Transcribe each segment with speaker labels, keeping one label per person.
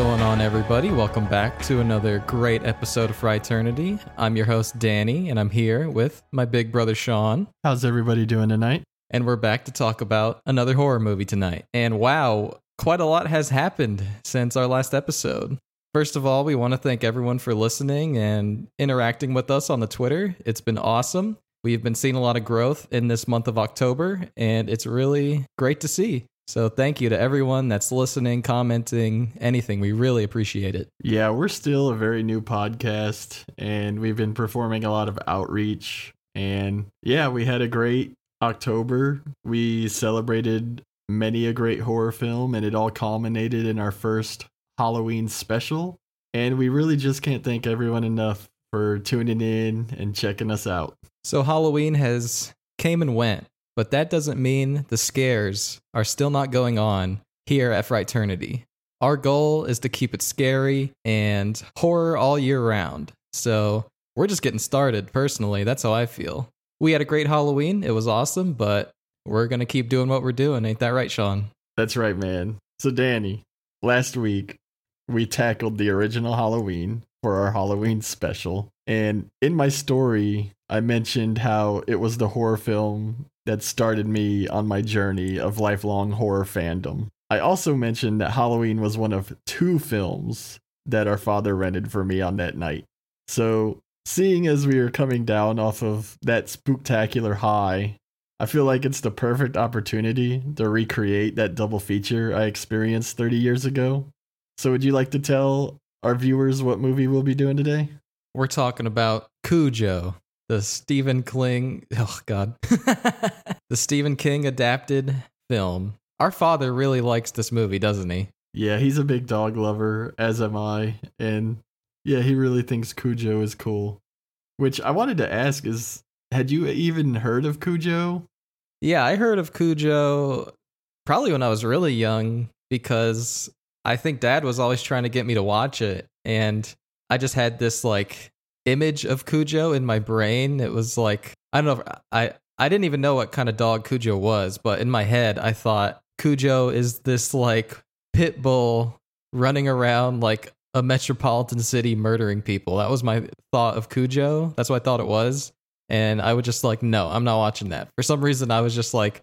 Speaker 1: What's going on, everybody? Welcome back to another great episode of Fraternity. I'm your host, Danny, and I'm here with my big brother, Sean.
Speaker 2: How's everybody doing tonight?
Speaker 1: And we're back to talk about another horror movie tonight. And wow, quite a lot has happened since our last episode. First of all, we want to thank everyone for listening and interacting with us on the Twitter. It's been awesome. We've been seeing a lot of growth in this month of October, and it's really great to see. So thank you to everyone that's listening, commenting, anything. We really appreciate it.
Speaker 2: Yeah, we're still a very new podcast and we've been performing a lot of outreach. And yeah, we had a great October. We celebrated many a great horror film and it all culminated in our first Halloween special. And we really just can't thank everyone enough for tuning in and checking us out.
Speaker 1: So Halloween has came and went, but that doesn't mean the scares are still not going on here at Fraternity. Our goal is to keep it scary and horror all year round. So we're just getting started, personally. That's how I feel. We had a great Halloween. It was awesome, but we're going to keep doing what we're doing. Ain't that right, Sean?
Speaker 2: That's right, man. So, Danny, last week we tackled the original Halloween for our Halloween special. And in my story, I mentioned how it was the horror film that started me on my journey of lifelong horror fandom. I also mentioned that Halloween was one of two films that our father rented for me on that night. So, seeing as we are coming down off of that spooktacular high, I feel like it's the perfect opportunity to recreate that double feature I experienced 30 years ago. So, would you like to tell our viewers what movie we'll be doing today?
Speaker 1: We're talking about Cujo, the Stephen King, oh god, the Stephen King adapted film. Our father really likes this movie, doesn't he?
Speaker 2: Yeah, he's a big dog lover, as am I, and yeah, he really thinks Cujo is cool. Which I wanted to ask is, had you even heard of Cujo?
Speaker 1: Yeah, I heard of Cujo probably when I was really young because I think dad was always trying to get me to watch it and I just had this like image of Cujo in my brain. It was like I don't know. I I didn't even know what kind of dog Cujo was, but in my head, I thought Cujo is this like pit bull running around like a metropolitan city murdering people. That was my thought of Cujo. That's what I thought it was. And I was just like, no, I'm not watching that. For some reason, I was just like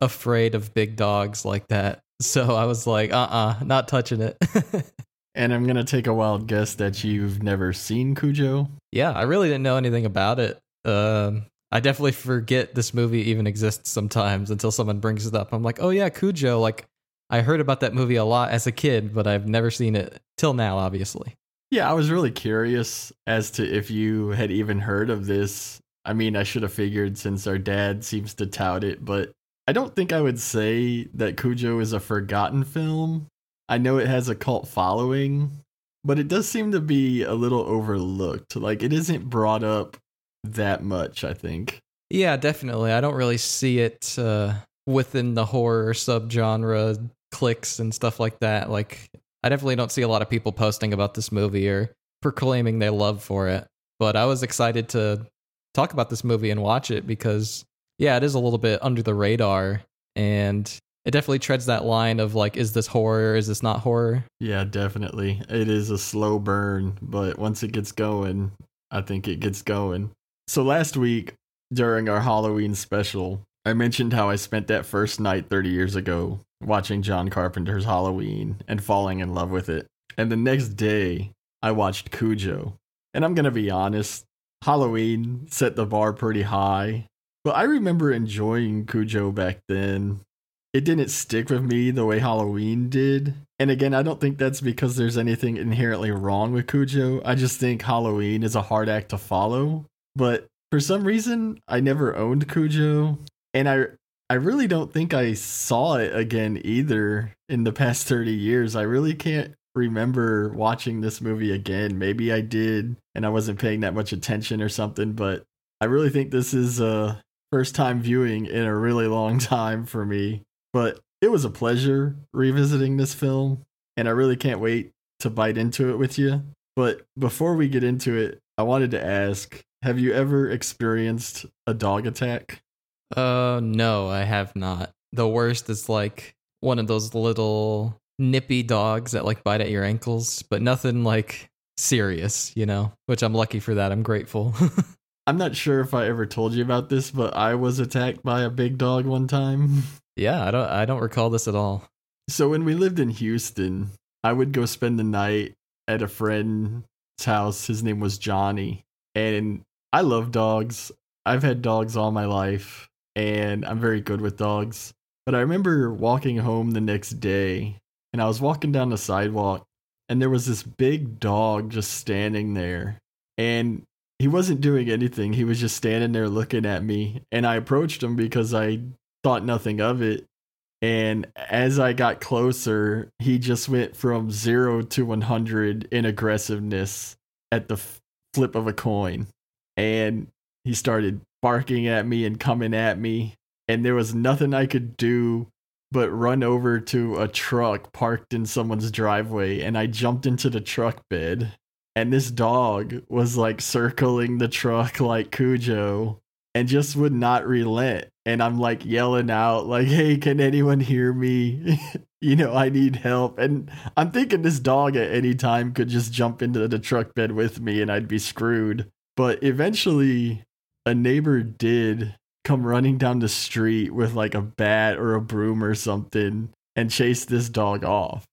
Speaker 1: afraid of big dogs like that. So I was like, uh uh-uh, uh, not touching it.
Speaker 2: And I'm gonna take a wild guess that you've never seen Cujo.
Speaker 1: Yeah, I really didn't know anything about it. Um, I definitely forget this movie even exists sometimes until someone brings it up. I'm like, oh yeah, Cujo. Like I heard about that movie a lot as a kid, but I've never seen it till now, obviously.
Speaker 2: Yeah, I was really curious as to if you had even heard of this. I mean, I should have figured since our dad seems to tout it, but I don't think I would say that Cujo is a forgotten film. I know it has a cult following, but it does seem to be a little overlooked. Like it isn't brought up that much, I think.
Speaker 1: Yeah, definitely. I don't really see it uh, within the horror subgenre clicks and stuff like that. Like I definitely don't see a lot of people posting about this movie or proclaiming their love for it. But I was excited to talk about this movie and watch it because yeah, it is a little bit under the radar and it definitely treads that line of like, is this horror? Is this not horror?
Speaker 2: Yeah, definitely. It is a slow burn, but once it gets going, I think it gets going. So last week during our Halloween special, I mentioned how I spent that first night 30 years ago watching John Carpenter's Halloween and falling in love with it. And the next day, I watched Cujo. And I'm to be honest, Halloween set the bar pretty high. But I remember enjoying Cujo back then it didn't stick with me the way Halloween did. And again, I don't think that's because there's anything inherently wrong with Cujo. I just think Halloween is a hard act to follow. But for some reason, I never owned Cujo, and I I really don't think I saw it again either in the past 30 years. I really can't remember watching this movie again. Maybe I did and I wasn't paying that much attention or something, but I really think this is a first time viewing in a really long time for me. But it was a pleasure revisiting this film, and I really can't wait to bite into it with you. But before we get into it, I wanted to ask have you ever experienced a dog attack?
Speaker 1: Uh, no, I have not. The worst is like one of those little nippy dogs that like bite at your ankles, but nothing like serious, you know, which I'm lucky for that. I'm grateful.
Speaker 2: I'm not sure if I ever told you about this, but I was attacked by a big dog one time.
Speaker 1: yeah, I don't I don't recall this at all.
Speaker 2: So when we lived in Houston, I would go spend the night at a friend's house. His name was Johnny. And I love dogs. I've had dogs all my life and I'm very good with dogs. But I remember walking home the next day and I was walking down the sidewalk and there was this big dog just standing there. And he wasn't doing anything. He was just standing there looking at me. And I approached him because I thought nothing of it. And as I got closer, he just went from zero to 100 in aggressiveness at the f- flip of a coin. And he started barking at me and coming at me. And there was nothing I could do but run over to a truck parked in someone's driveway. And I jumped into the truck bed and this dog was like circling the truck like Cujo and just would not relent. And I'm like yelling out, like, hey, can anyone hear me? you know, I need help. And I'm thinking this dog at any time could just jump into the truck bed with me and I'd be screwed. But eventually, a neighbor did come running down the street with like a bat or a broom or something and chase this dog off.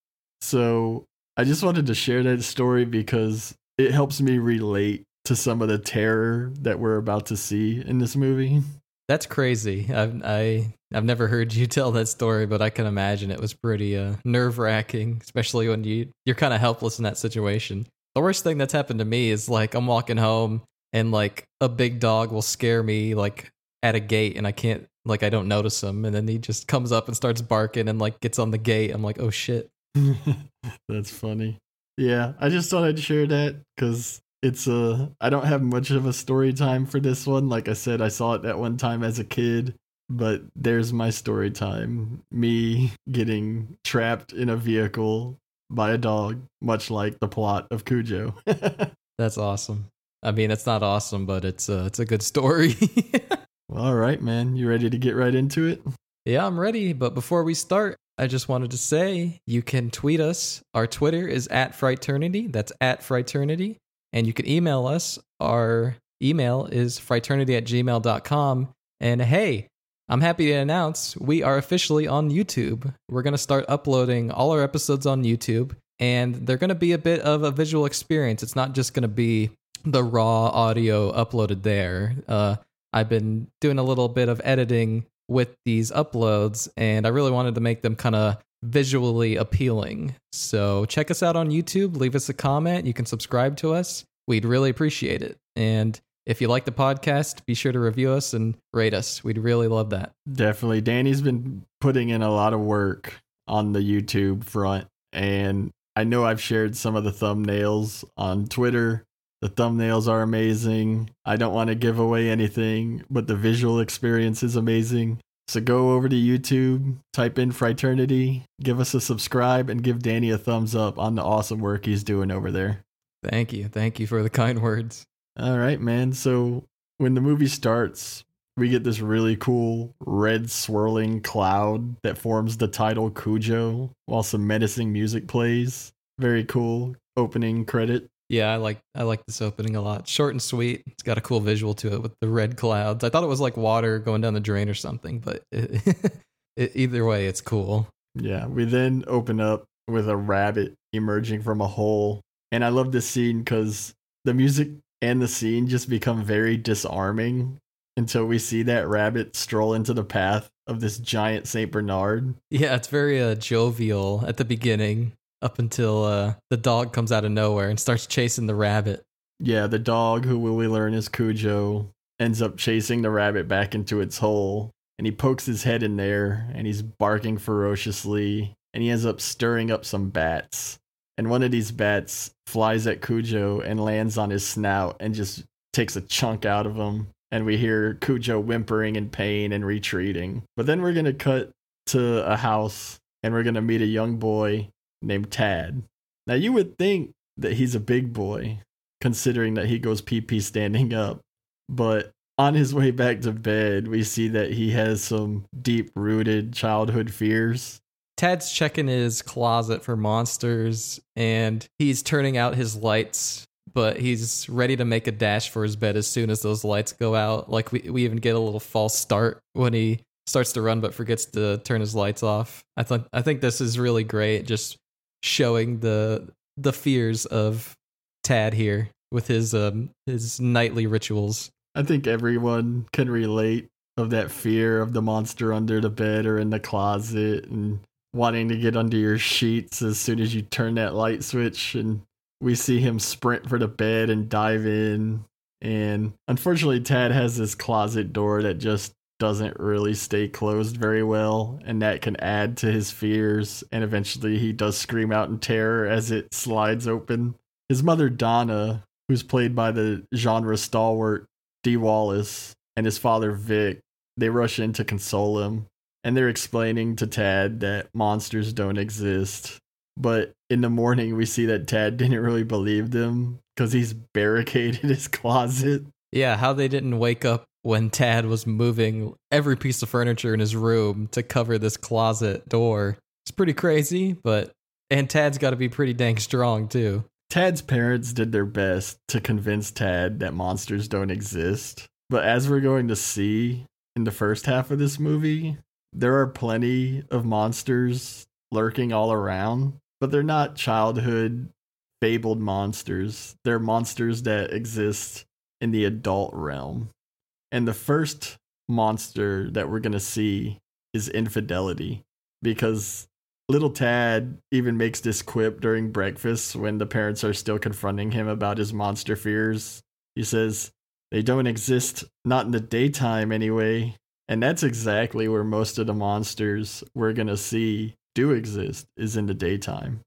Speaker 2: So I just wanted to share that story because it helps me relate to some of the terror that we're about to see in this movie.
Speaker 1: That's crazy. I've I I've never heard you tell that story, but I can imagine it was pretty uh, nerve wracking, especially when you you're kind of helpless in that situation. The worst thing that's happened to me is like I'm walking home and like a big dog will scare me like at a gate and I can't like I don't notice him and then he just comes up and starts barking and like gets on the gate. I'm like, oh shit.
Speaker 2: That's funny. Yeah, I just thought I'd share that because it's a. I don't have much of a story time for this one. Like I said, I saw it that one time as a kid, but there's my story time. Me getting trapped in a vehicle by a dog, much like the plot of Cujo.
Speaker 1: That's awesome. I mean, it's not awesome, but it's a, it's a good story.
Speaker 2: well, all right, man. You ready to get right into it?
Speaker 1: Yeah, I'm ready. But before we start, I just wanted to say you can tweet us. Our Twitter is at Fraternity. That's at Fraternity. And you can email us. Our email is fraternity at gmail.com. And hey, I'm happy to announce we are officially on YouTube. We're going to start uploading all our episodes on YouTube, and they're going to be a bit of a visual experience. It's not just going to be the raw audio uploaded there. Uh, I've been doing a little bit of editing with these uploads, and I really wanted to make them kind of visually appealing. So check us out on YouTube, leave us a comment, you can subscribe to us. We'd really appreciate it. And if you like the podcast, be sure to review us and rate us. We'd really love that.
Speaker 2: Definitely. Danny's been putting in a lot of work on the YouTube front, and I know I've shared some of the thumbnails on Twitter. The thumbnails are amazing. I don't want to give away anything, but the visual experience is amazing. So go over to YouTube, type in Fraternity, give us a subscribe, and give Danny a thumbs up on the awesome work he's doing over there.
Speaker 1: Thank you. Thank you for the kind words.
Speaker 2: All right, man. So when the movie starts, we get this really cool red swirling cloud that forms the title Cujo while some menacing music plays. Very cool opening credit.
Speaker 1: Yeah, I like I like this opening a lot. Short and sweet. It's got a cool visual to it with the red clouds. I thought it was like water going down the drain or something, but it, it, either way, it's cool.
Speaker 2: Yeah, we then open up with a rabbit emerging from a hole, and I love this scene because the music and the scene just become very disarming until we see that rabbit stroll into the path of this giant Saint Bernard.
Speaker 1: Yeah, it's very uh, jovial at the beginning up until uh, the dog comes out of nowhere and starts chasing the rabbit.
Speaker 2: Yeah, the dog, who we learn is Cujo, ends up chasing the rabbit back into its hole. And he pokes his head in there and he's barking ferociously. And he ends up stirring up some bats. And one of these bats flies at Cujo and lands on his snout and just takes a chunk out of him. And we hear Cujo whimpering in pain and retreating. But then we're going to cut to a house and we're going to meet a young boy named Tad. Now you would think that he's a big boy, considering that he goes pee pee standing up, but on his way back to bed, we see that he has some deep rooted childhood fears.
Speaker 1: Tad's checking his closet for monsters and he's turning out his lights, but he's ready to make a dash for his bed as soon as those lights go out. Like we, we even get a little false start when he starts to run but forgets to turn his lights off. I think I think this is really great just showing the the fears of Tad here with his um his nightly rituals.
Speaker 2: I think everyone can relate of that fear of the monster under the bed or in the closet and wanting to get under your sheets as soon as you turn that light switch and we see him sprint for the bed and dive in and unfortunately Tad has this closet door that just doesn't really stay closed very well and that can add to his fears and eventually he does scream out in terror as it slides open. His mother Donna, who's played by the genre stalwart Dee Wallace, and his father Vic, they rush in to console him and they're explaining to Tad that monsters don't exist. But in the morning, we see that Tad didn't really believe them because he's barricaded his closet.
Speaker 1: Yeah, how they didn't wake up when Tad was moving every piece of furniture in his room to cover this closet door. It's pretty crazy, but and Tad's got to be pretty dang strong too.
Speaker 2: Tad's parents did their best to convince Tad that monsters don't exist. But as we're going to see in the first half of this movie, there are plenty of monsters lurking all around, but they're not childhood fabled monsters. They're monsters that exist in the adult realm. And the first monster that we're going to see is infidelity because little Tad even makes this quip during breakfast when the parents are still confronting him about his monster fears. He says, They don't exist, not in the daytime anyway. And that's exactly where most of the monsters we're going to see do exist is in the daytime.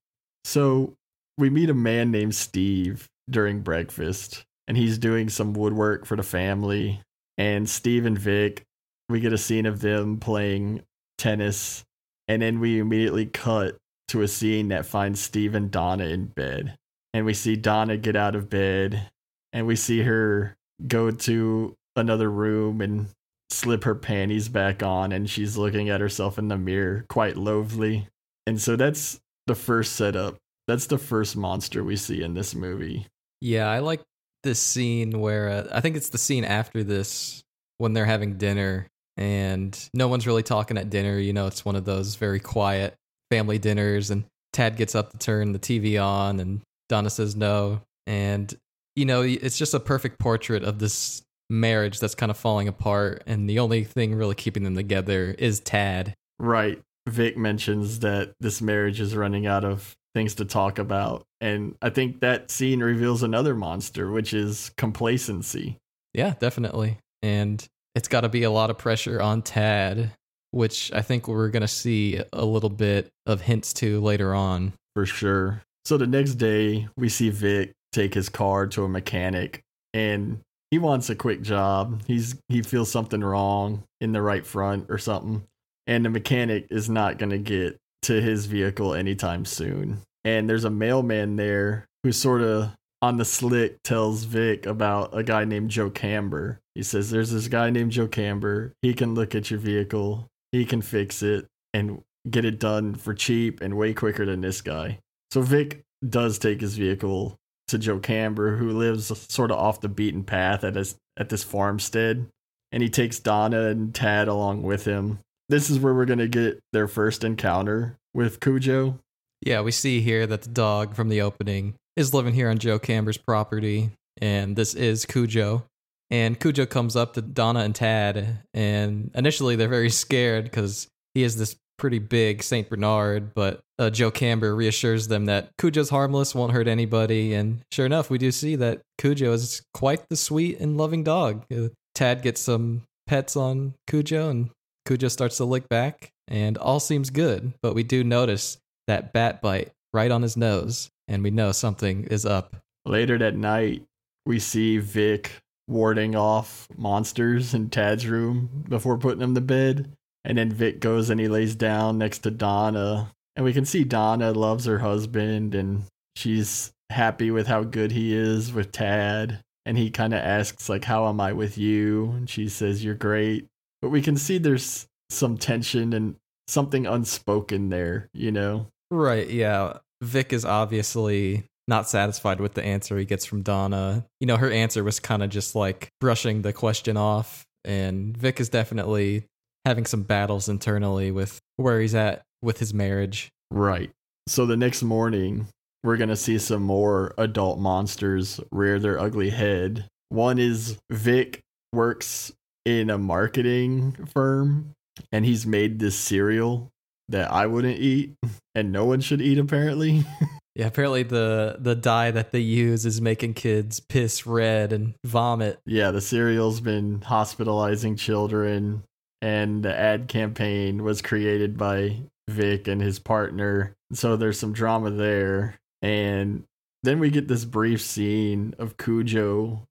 Speaker 2: So we meet a man named Steve during breakfast and he's doing some woodwork for the family and Steve and Vic we get a scene of them playing tennis and then we immediately cut to a scene that finds Steve and Donna in bed and we see Donna get out of bed and we see her go to another room and slip her panties back on and she's looking at herself in the mirror quite loathly. And so that's the first setup. That's the first monster we see in this movie.
Speaker 1: Yeah, I like this scene where uh, I think it's the scene after this when they're having dinner and no one's really talking at dinner. You know, it's one of those very quiet family dinners, and Tad gets up to turn the TV on, and Donna says no. And, you know, it's just a perfect portrait of this marriage that's kind of falling apart, and the only thing really keeping them together is Tad.
Speaker 2: Right. Vic mentions that this marriage is running out of things to talk about. And I think that scene reveals another monster, which is complacency.
Speaker 1: Yeah, definitely. And it's got to be a lot of pressure on Tad, which I think we're going to see a little bit of hints to later on.
Speaker 2: For sure. So the next day, we see Vic take his car to a mechanic and he wants a quick job. He's he feels something wrong in the right front or something. And the mechanic is not going to get to his vehicle anytime soon. And there's a mailman there who sort of on the slick tells Vic about a guy named Joe Camber. He says there's this guy named Joe Camber. He can look at your vehicle. He can fix it and get it done for cheap and way quicker than this guy. So Vic does take his vehicle to Joe Camber, who lives sort of off the beaten path at his at this farmstead, and he takes Donna and Tad along with him. This is where we're gonna get their first encounter with Cujo.
Speaker 1: Yeah, we see here that the dog from the opening is living here on Joe Camber's property, and this is Cujo. And Cujo comes up to Donna and Tad, and initially they're very scared because he is this pretty big Saint Bernard, but uh, Joe Camber reassures them that Cujo's harmless, won't hurt anybody, and sure enough, we do see that Cujo is quite the sweet and loving dog. Uh, Tad gets some pets on Cujo, and Cujo starts to lick back, and all seems good. But we do notice that bat bite right on his nose, and we know something is up.
Speaker 2: Later that night, we see Vic warding off monsters in Tad's room before putting him to bed. And then Vic goes and he lays down next to Donna. And we can see Donna loves her husband and she's happy with how good he is with Tad. And he kind of asks, like, how am I with you? And she says, you're great. But we can see there's some tension and something unspoken there, you know?
Speaker 1: Right, yeah. Vic is obviously not satisfied with the answer he gets from Donna. You know, her answer was kind of just like brushing the question off, and Vic is definitely having some battles internally with where he's at with his marriage.
Speaker 2: Right. So the next morning, we're going to see some more adult monsters rear their ugly head. One is Vic works in a marketing firm and he's made this cereal that I wouldn't eat and no one should eat apparently.
Speaker 1: Yeah, apparently the the dye that they use is making kids piss red and vomit.
Speaker 2: yeah, the cereal's been hospitalizing children and the ad campaign was created by Vic and his partner. So there's some drama there. And then we get this brief scene of Cujo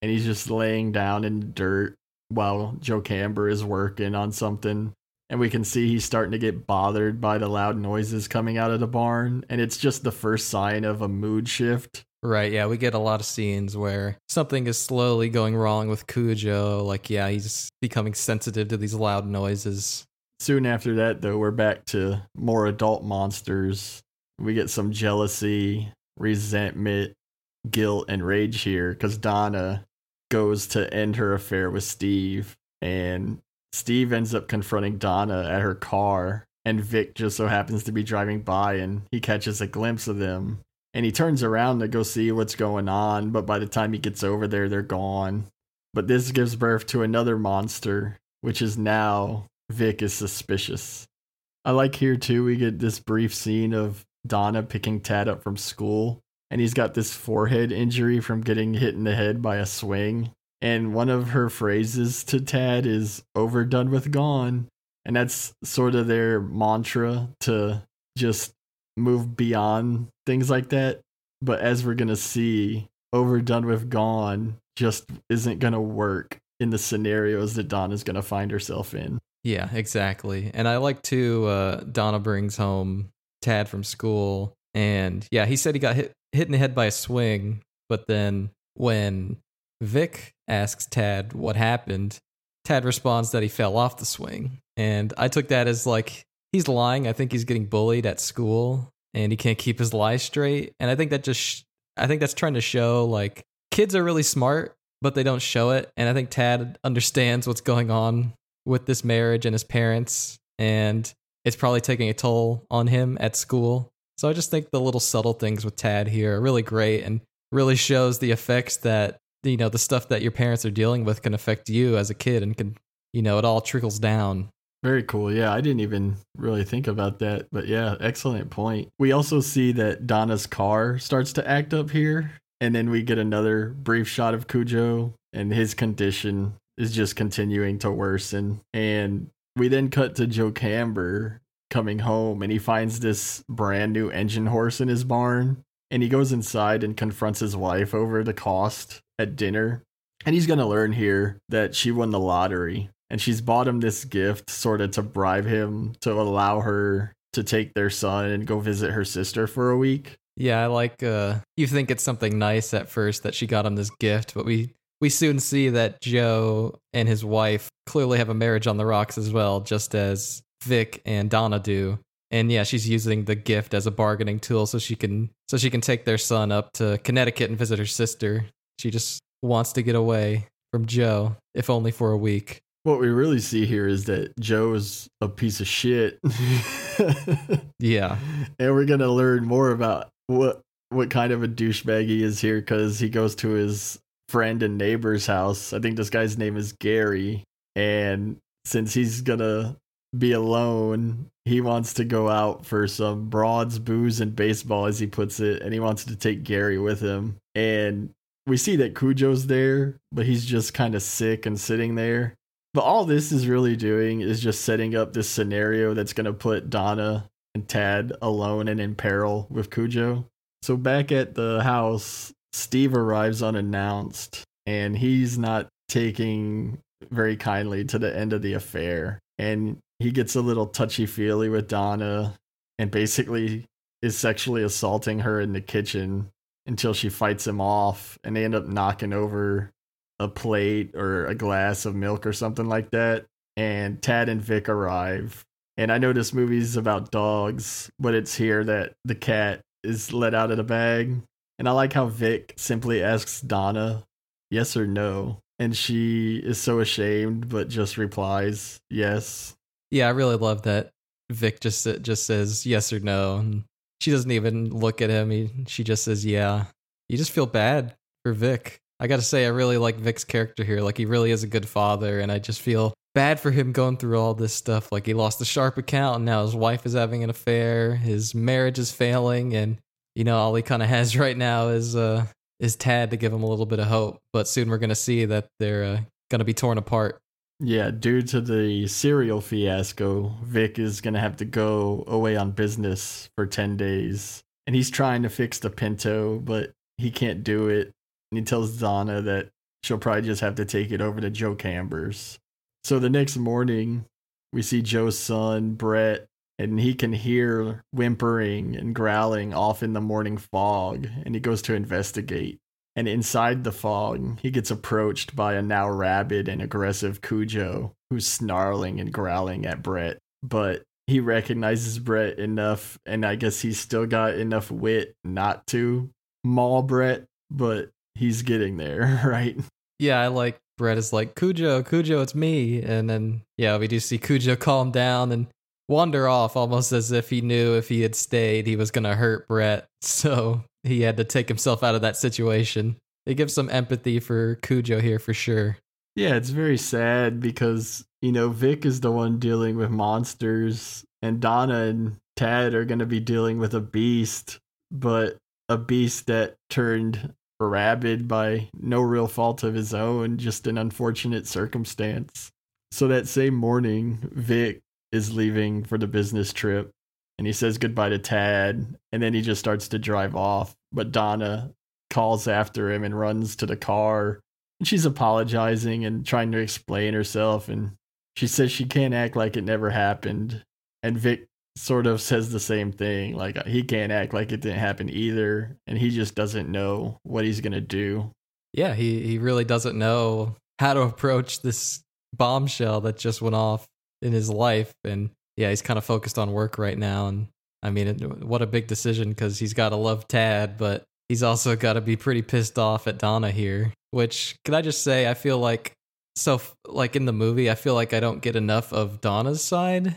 Speaker 2: and he's just laying down in dirt while Joe Camber is working on something. And we can see he's starting to get bothered by the loud noises coming out of the barn. And it's just the first sign of a mood shift.
Speaker 1: Right, yeah, we get a lot of scenes where something is slowly going wrong with Cujo. Like, yeah, he's becoming sensitive to these loud noises.
Speaker 2: Soon after that, though, we're back to more adult monsters. We get some jealousy, resentment, guilt, and rage here because Donna goes to end her affair with Steve. And Steve ends up confronting Donna at her car. And Vic just so happens to be driving by and he catches a glimpse of them. And he turns around to go see what's going on. But by the time he gets over there, they're gone. But this gives birth to another monster, which is now Vic is suspicious. I like here too, we get this brief scene of Donna picking Tad up from school, and he's got this forehead injury from getting hit in the head by a swing. And one of her phrases to Tad is overdone with gone. And that's sort of their mantra to just move beyond things like that. But as we're going to see, overdone with gone just isn't going to work in the scenarios that Donna's going to find herself in.
Speaker 1: Yeah, exactly. And I like to uh, Donna brings home Tad from school, and yeah, he said he got hit hit in the head by a swing. But then when Vic asks Tad what happened, Tad responds that he fell off the swing, and I took that as like he's lying. I think he's getting bullied at school, and he can't keep his lies straight. And I think that just sh- I think that's trying to show like kids are really smart, but they don't show it. And I think Tad understands what's going on with this marriage and his parents, and it's probably taking a toll on him at school. So I just think the little subtle things with Tad here are really great and really shows the effects that you know the stuff that your parents are dealing with can affect you as a kid and can you know it all trickles down.
Speaker 2: Very cool. Yeah, I didn't even really think about that. But yeah, excellent point. We also see that Donna's car starts to act up here. And then we get another brief shot of Cujo, and his condition is just continuing to worsen. And we then cut to Joe Camber coming home, and he finds this brand new engine hoist in his barn. And he goes inside and confronts his wife over the cost at dinner. And he's going to learn here that she won the lottery and she's bought him this gift sort of to bribe him to allow her to take their son and go visit her sister for a week.
Speaker 1: Yeah, I like uh you think it's something nice at first that she got him this gift, but we we soon see that Joe and his wife clearly have a marriage on the rocks as well, just as Vic and Donna do. And yeah, she's using the gift as a bargaining tool so she can so she can take their son up to Connecticut and visit her sister. She just wants to get away from Joe, if only for a week.
Speaker 2: What we really see here is that Joe is a piece of shit.
Speaker 1: Yeah.
Speaker 2: and we're going to learn more about what what kind of a douchebag he is here cuz he goes to his friend and neighbor's house. I think this guy's name is Gary and since he's going to be alone, he wants to go out for some broads, booze and baseball as he puts it and he wants to take Gary with him. And we see that Cujo's there, but he's just kind of sick and sitting there. But all this is really doing is just setting up this scenario that's going to put Donna and Tad alone and in peril with Cujo. So back at the house, Steve arrives unannounced and he's not taking very kindly to the end of the affair. And he gets a little touchy feely with Donna and basically is sexually assaulting her in the kitchen until she fights him off and they end up knocking over a plate or a glass of milk or something like that. And Tad and Vic arrive And I know this movie's about dogs, but it's here that the cat is let out of the bag. And I like how Vic simply asks Donna yes or no. And she is so ashamed, but just replies yes.
Speaker 1: Yeah, I really love that Vic just just says yes or no. And she doesn't even look at him. He, she just says yeah. You just feel bad for Vic. I got to say, I really like Vic's character here. Like, he really is a good father, and I just feel bad for him going through all this stuff. Like, he lost the Sharp account, and now his wife is having an affair. His marriage is failing, and you know, all he kind of has right now is uh is Tad to give him a little bit of hope. But soon we're gonna see that they're uh, gonna be torn apart.
Speaker 2: Yeah, due to the cereal fiasco, Vic is gonna have to go away on business for ten days, and he's trying to fix the Pinto, but he can't do it and he tells Donna that she'll probably just have to take it over to Joe Camber's. So the next morning, we see Joe's son, Brett, and he can hear whimpering and growling off in the morning fog, and he goes to investigate. And inside the fog, he gets approached by a now rabid and aggressive Cujo who's snarling and growling at Brett. But he recognizes Brett enough, and I guess he's still got enough wit not to maul Brett, but he's getting there, right?
Speaker 1: Yeah, I like Brett is like Cujo, Cujo, it's me, and then yeah, we do see Cujo calm down and wander off, almost as if he knew if he had stayed, he was gonna hurt Brett, so he had to take himself out of that situation. It gives some empathy for Cujo here for sure.
Speaker 2: Yeah, it's very sad because you know Vic is the one dealing with monsters, and Donna and Tad are gonna be dealing with a beast, but a beast that turned rabid by no real fault of his own, just an unfortunate circumstance. So that same morning, Vic is leaving for the business trip and he says goodbye to Tad and then he just starts to drive off. But Donna calls after him and runs to the car. And she's apologizing and trying to explain herself and she says she can't act like it never happened. And Vic sort of says the same thing. Like he can't act like it didn't happen either, and he just doesn't know what he's gonna do.
Speaker 1: Yeah, he he really doesn't know how to approach this bombshell that just went off in his life, and yeah, he's kind of focused on work right now. And I mean, what a big decision because he's got to love Tad, but he's also got to be pretty pissed off at Donna here. Which can I just say, I feel like so like in the movie, I feel like I don't get enough of Donna's side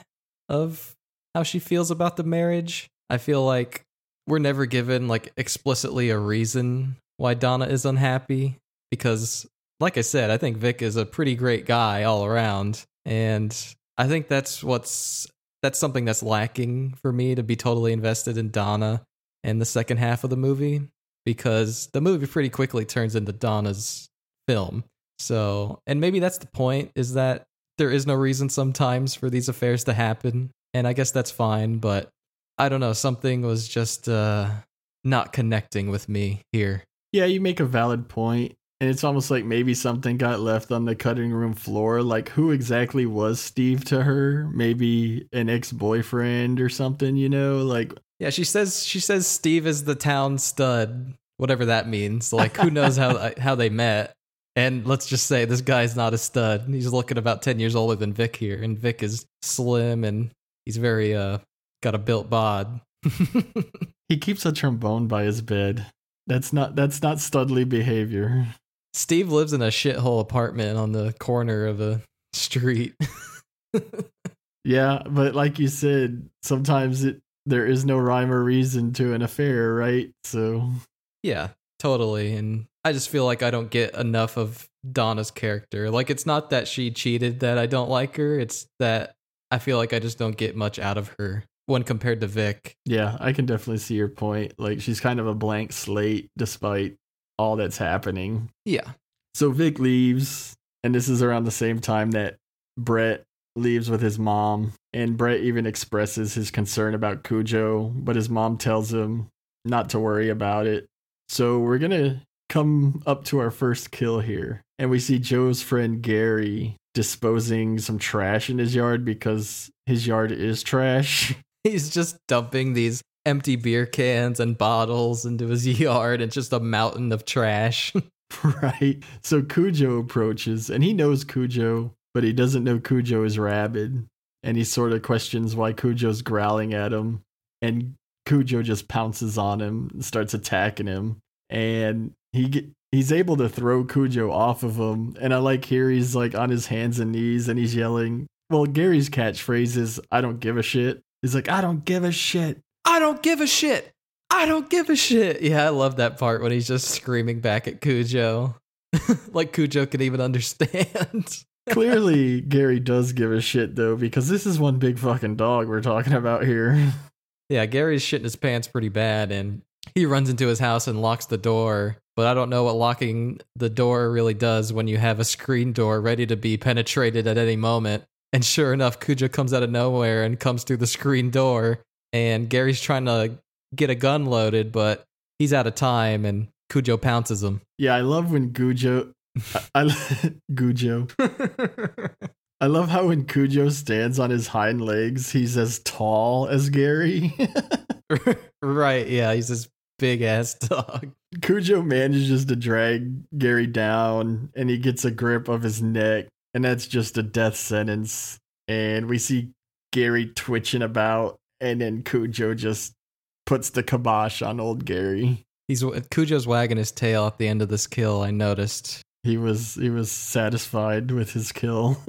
Speaker 1: of how she feels about the marriage. I feel like we're never given like explicitly a reason why Donna is unhappy because like I said, I think Vic is a pretty great guy all around and I think that's what's that's something that's lacking for me to be totally invested in Donna in the second half of the movie because the movie pretty quickly turns into Donna's film. So, and maybe that's the point is that there is no reason sometimes for these affairs to happen and I guess that's fine. But I don't know, something was just uh, not connecting with me here.
Speaker 2: Yeah, you make a valid point, and it's almost like maybe something got left on the cutting room floor. Like, who exactly was Steve to her? Maybe an ex boyfriend or something, you know? Like,
Speaker 1: yeah, she says she says Steve is the town stud, whatever that means. Like, who knows how how they met? And let's just say this guy's not a stud. He's looking about 10 years older than Vic here. And Vic is slim and He's very uh got a built bod.
Speaker 2: he keeps a trombone by his bed. That's not that's not studly behavior.
Speaker 1: Steve lives in a shithole apartment on the corner of a street.
Speaker 2: yeah, but like you said, sometimes it there is no rhyme or reason to an affair, right? So
Speaker 1: Yeah, totally. And I just feel like I don't get enough of Donna's character. Like it's not that she cheated that I don't like her, it's that I feel like I just don't get much out of her when compared to Vic.
Speaker 2: Yeah, I can definitely see your point. Like she's kind of a blank slate despite all that's happening.
Speaker 1: Yeah.
Speaker 2: So Vic leaves, and this is around the same time that Brett leaves with his mom. And Brett even expresses his concern about Cujo, but his mom tells him not to worry about it. So we're going to come up to our first kill here. And we see Joe's friend Gary disposing some trash in his yard because his yard is trash.
Speaker 1: He's just dumping these empty beer cans and bottles into his yard and just a mountain of trash.
Speaker 2: right. So Cujo approaches and he knows Cujo, but he doesn't know Cujo is rabid. and he sort of questions why Cujo's growling at him. And Cujo just pounces on him and starts attacking him. And he get, he's able to throw Cujo off of him. And I like here he's like on his hands and knees and he's yelling. Well, Gary's catchphrase is I don't give a shit. He's like, I don't give a shit.
Speaker 1: I don't give a shit. I don't give a shit. Yeah, I love that part when he's just screaming back at Cujo. like Cujo can even understand.
Speaker 2: Clearly, Gary does give a shit though, because this is one big fucking dog we're talking about here.
Speaker 1: Yeah, Gary's shitting his pants pretty bad, and he runs into his house and locks the door. But I don't know what locking the door really does when you have a screen door ready to be penetrated at any moment. And sure enough, Cujo comes out of nowhere and comes through the screen door. And Gary's trying to get a gun loaded, but he's out of time, and Cujo pounces him.
Speaker 2: Yeah, I love when Cujo. I, I Cujo. I love how when Cujo stands on his hind legs, he's as tall as Gary.
Speaker 1: right, yeah, he's this big ass dog.
Speaker 2: Cujo manages to drag Gary down and he gets a grip of his neck, and that's just a death sentence. And we see Gary twitching about, and then Cujo just puts the kibosh on old Gary.
Speaker 1: He's Cujo's wagging his tail at the end of this kill. I noticed.
Speaker 2: He was he was satisfied with his kill.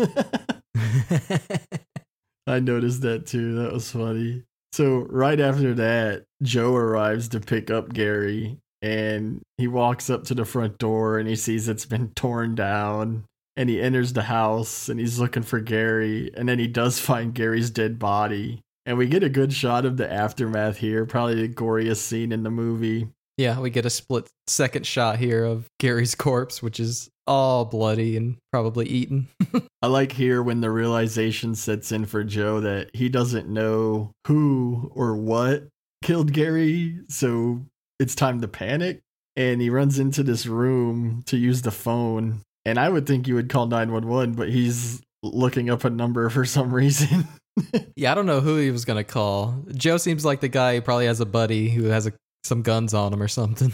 Speaker 2: I noticed that too. That was funny. So right after that, Joe arrives to pick up Gary and he walks up to the front door and he sees it's been torn down and he enters the house and he's looking for Gary and then he does find Gary's dead body. And we get a good shot of the aftermath here, probably the goriest scene in the movie.
Speaker 1: Yeah, we get a split second shot here of Gary's corpse, which is all bloody and probably eaten.
Speaker 2: I like here when the realization sets in for Joe that he doesn't know who or what killed Gary, so it's time to panic. And he runs into this room to use the phone. And I would think you would call 911, but he's looking up a number for some reason.
Speaker 1: yeah, I don't know who he was going to call. Joe seems like the guy who probably has a buddy who has a some guns on him or something.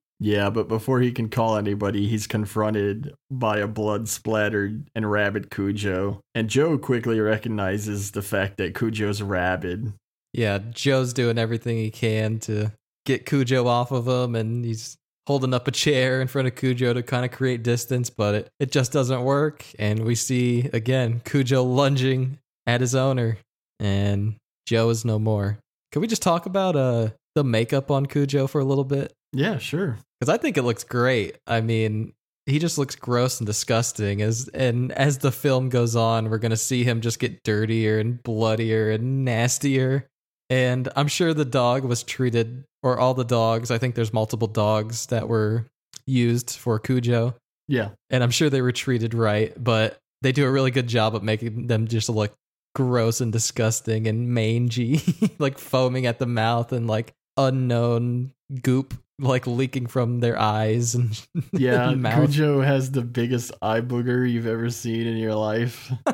Speaker 2: yeah, but before he can call anybody, he's confronted by a blood splattered and rabid Cujo. And Joe quickly recognizes the fact that Cujo's rabid.
Speaker 1: Yeah, Joe's doing everything he can to get Cujo off of him, and he's holding up a chair in front of Cujo to kind of create distance, but it, it just doesn't work. And we see again Cujo lunging at his owner, and Joe is no more. Can we just talk about uh the makeup on Cujo for a little bit?
Speaker 2: Yeah, sure.
Speaker 1: Because I think it looks great. I mean, he just looks gross and disgusting. As and as the film goes on, we're gonna see him just get dirtier and bloodier and nastier. And I'm sure the dog was treated, or all the dogs. I think there's multiple dogs that were used for Cujo.
Speaker 2: Yeah,
Speaker 1: and I'm sure they were treated right, but they do a really good job of making them just look gross and disgusting and mangy, like foaming at the mouth and like unknown goop like leaking from their eyes and
Speaker 2: yeah mouth. Cujo has the biggest eye booger you've ever seen in your life.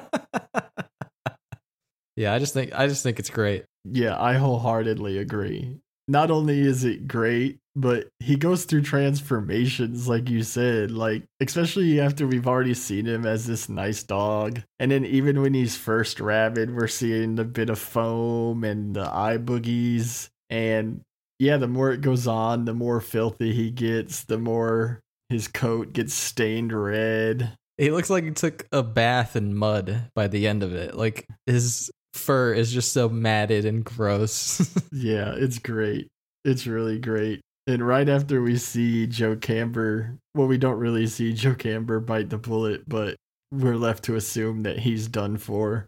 Speaker 1: yeah, I just think I just think it's great.
Speaker 2: Yeah, I wholeheartedly agree. Not only is it great, but he goes through transformations like you said like especially after we've already seen him as this nice dog and then even when he's first rabid we're seeing the bit of foam and the eye boogies and yeah, the more it goes on, the more filthy he gets, the more his coat gets stained red.
Speaker 1: He looks like he took a bath in mud by the end of it. Like his fur is just so matted and gross.
Speaker 2: yeah, it's great. It's really great. And right after we see Joe Camber, well, we don't really see Joe Camber bite the bullet, but we're left to assume that he's done for.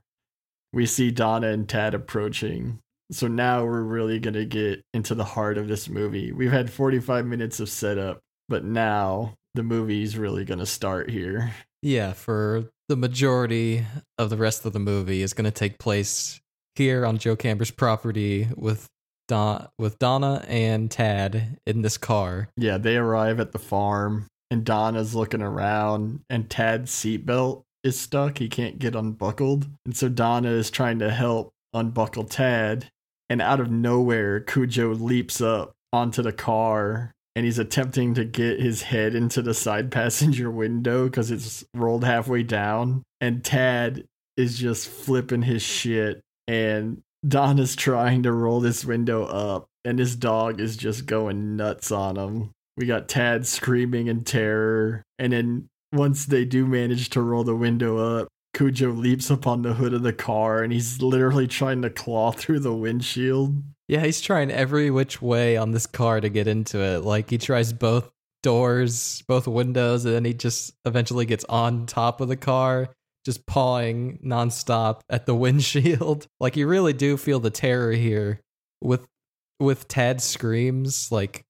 Speaker 2: We see Donna and Tad approaching, so now we're really going to get into the heart of this movie. We've had 45 minutes of setup, but now the movie's really going to start here.
Speaker 1: Yeah, for the majority of the rest of the movie is going to take place here on Joe Camber's property with Don with Donna and Tad in this car.
Speaker 2: Yeah, they arrive at the farm and Donna's looking around and Tad's seatbelt is stuck. He can't get unbuckled. And so Donna is trying to help unbuckle Tad and out of nowhere, Cujo leaps up onto the car and he's attempting to get his head into the side passenger window because it's rolled halfway down. And Tad is just flipping his shit, and Don is trying to roll this window up, and his dog is just going nuts on him. We got Tad screaming in terror, and then once they do manage to roll the window up, Cujo leaps up on the hood of the car and he's literally trying to claw through the windshield.
Speaker 1: Yeah, he's trying every which way on this car to get into it. Like he tries both doors, both windows, and then he just eventually gets on top of the car, just pawing nonstop at the windshield. like you really do feel the terror here with with Tad's screams. Like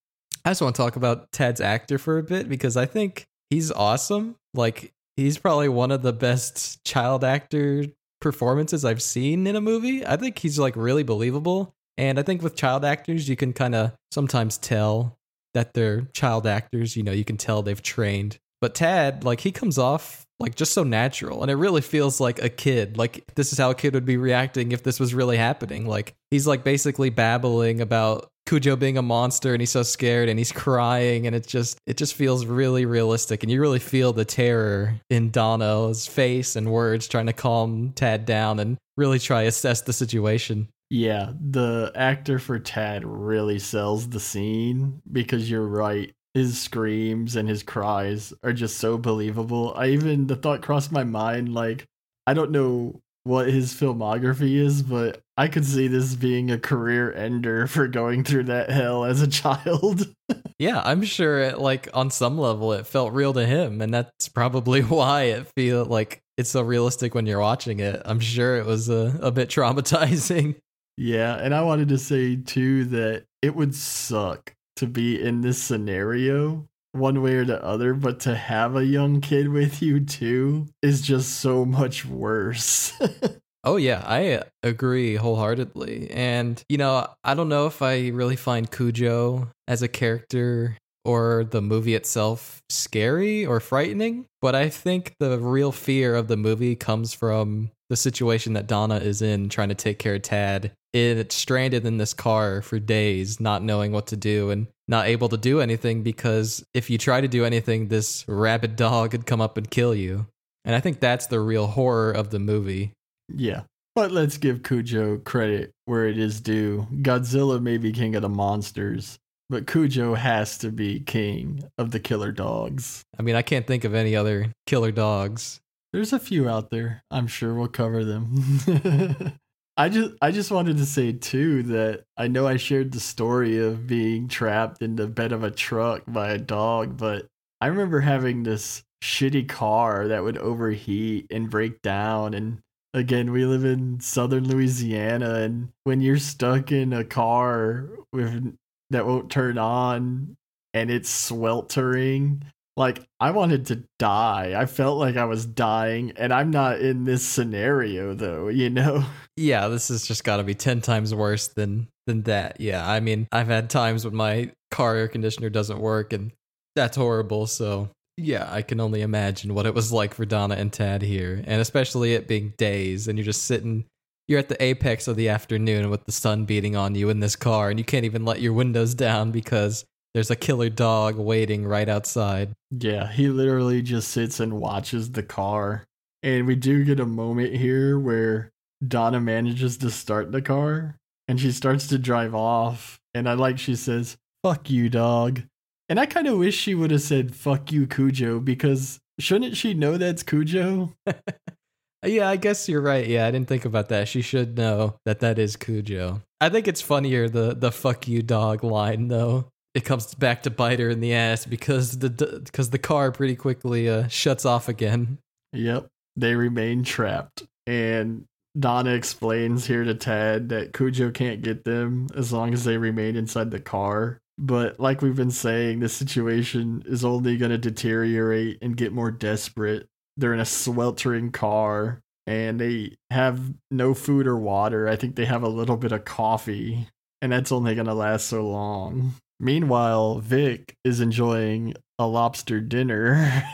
Speaker 1: I just want to talk about Tad's actor for a bit because I think he's awesome. Like he's probably one of the best child actor performances I've seen in a movie. I think he's like really believable. And I think with child actors, you can kind of sometimes tell that they're child actors. You know, you can tell they've trained. But Tad, like, he comes off like just so natural. And it really feels like a kid. Like, this is how a kid would be reacting if this was really happening. Like, he's like basically babbling about Cujo being a monster and he's so scared and he's crying and it just it just feels really realistic and you really feel the terror in Donna's face and words trying to calm Tad down and really try assess the situation.
Speaker 2: Yeah, the actor for Tad really sells the scene because you're right. His screams and his cries are just so believable. I even the thought crossed my mind like I don't know what his filmography is, but I could see this being a career ender for going through that hell as a child.
Speaker 1: yeah, I'm sure it, like on some level it felt real to him and that's probably why it feel like it's so realistic when you're watching it. I'm sure it was a, a bit traumatizing.
Speaker 2: Yeah, and I wanted to say too that it would suck to be in this scenario one way or the other, but to have a young kid with you too is just so much worse.
Speaker 1: oh, yeah, I agree wholeheartedly. And, you know, I don't know if I really find Cujo as a character or the movie itself scary or frightening, but I think the real fear of the movie comes from the situation that Donna is in trying to take care of Tad. It's stranded in this car for days, not knowing what to do and not able to do anything because if you try to do anything, this rabid dog could come up and kill you. And I think that's the real horror of the movie.
Speaker 2: Yeah. But let's give Cujo credit where it is due. Godzilla may be king of the monsters, but Cujo has to be king of the killer dogs.
Speaker 1: I mean, I can't think of any other killer dogs.
Speaker 2: There's a few out there. I'm sure we'll cover them. I just I just wanted to say too that I know I shared the story of being trapped in the bed of a truck by a dog, but I remember having this shitty car that would overheat and break down and again we live in southern Louisiana and when you're stuck in a car with that won't turn on and it's sweltering like I wanted to die. I felt like I was dying and I'm not in this scenario though, you know.
Speaker 1: Yeah, this has just got to be 10 times worse than than that. Yeah, I mean, I've had times when my car air conditioner doesn't work and that's horrible, so yeah, I can only imagine what it was like for Donna and Tad here, and especially it being days and you're just sitting you're at the apex of the afternoon with the sun beating on you in this car and you can't even let your windows down because there's a killer dog waiting right outside.
Speaker 2: Yeah, he literally just sits and watches the car. And we do get a moment here where Donna manages to start the car and she starts to drive off. And I like she says, fuck you, dog. And I kind of wish she would have said, fuck you, Cujo, because shouldn't she know that's Cujo?
Speaker 1: yeah, I guess you're right. Yeah, I didn't think about that. She should know that that is Cujo. I think it's funnier the the fuck you dog line though it comes back to bite her in the ass because the because the car pretty quickly uh, shuts off again.
Speaker 2: Yep, they remain trapped, and Donna explains here to Tad that Cujo can't get them as long as they remain inside the car. But like we've been saying, the situation is only going to deteriorate and get more desperate. They're in a sweltering car and they have no food or water. I think they have a little bit of coffee, and that's only going to last so long. Meanwhile, Vic is enjoying a lobster dinner.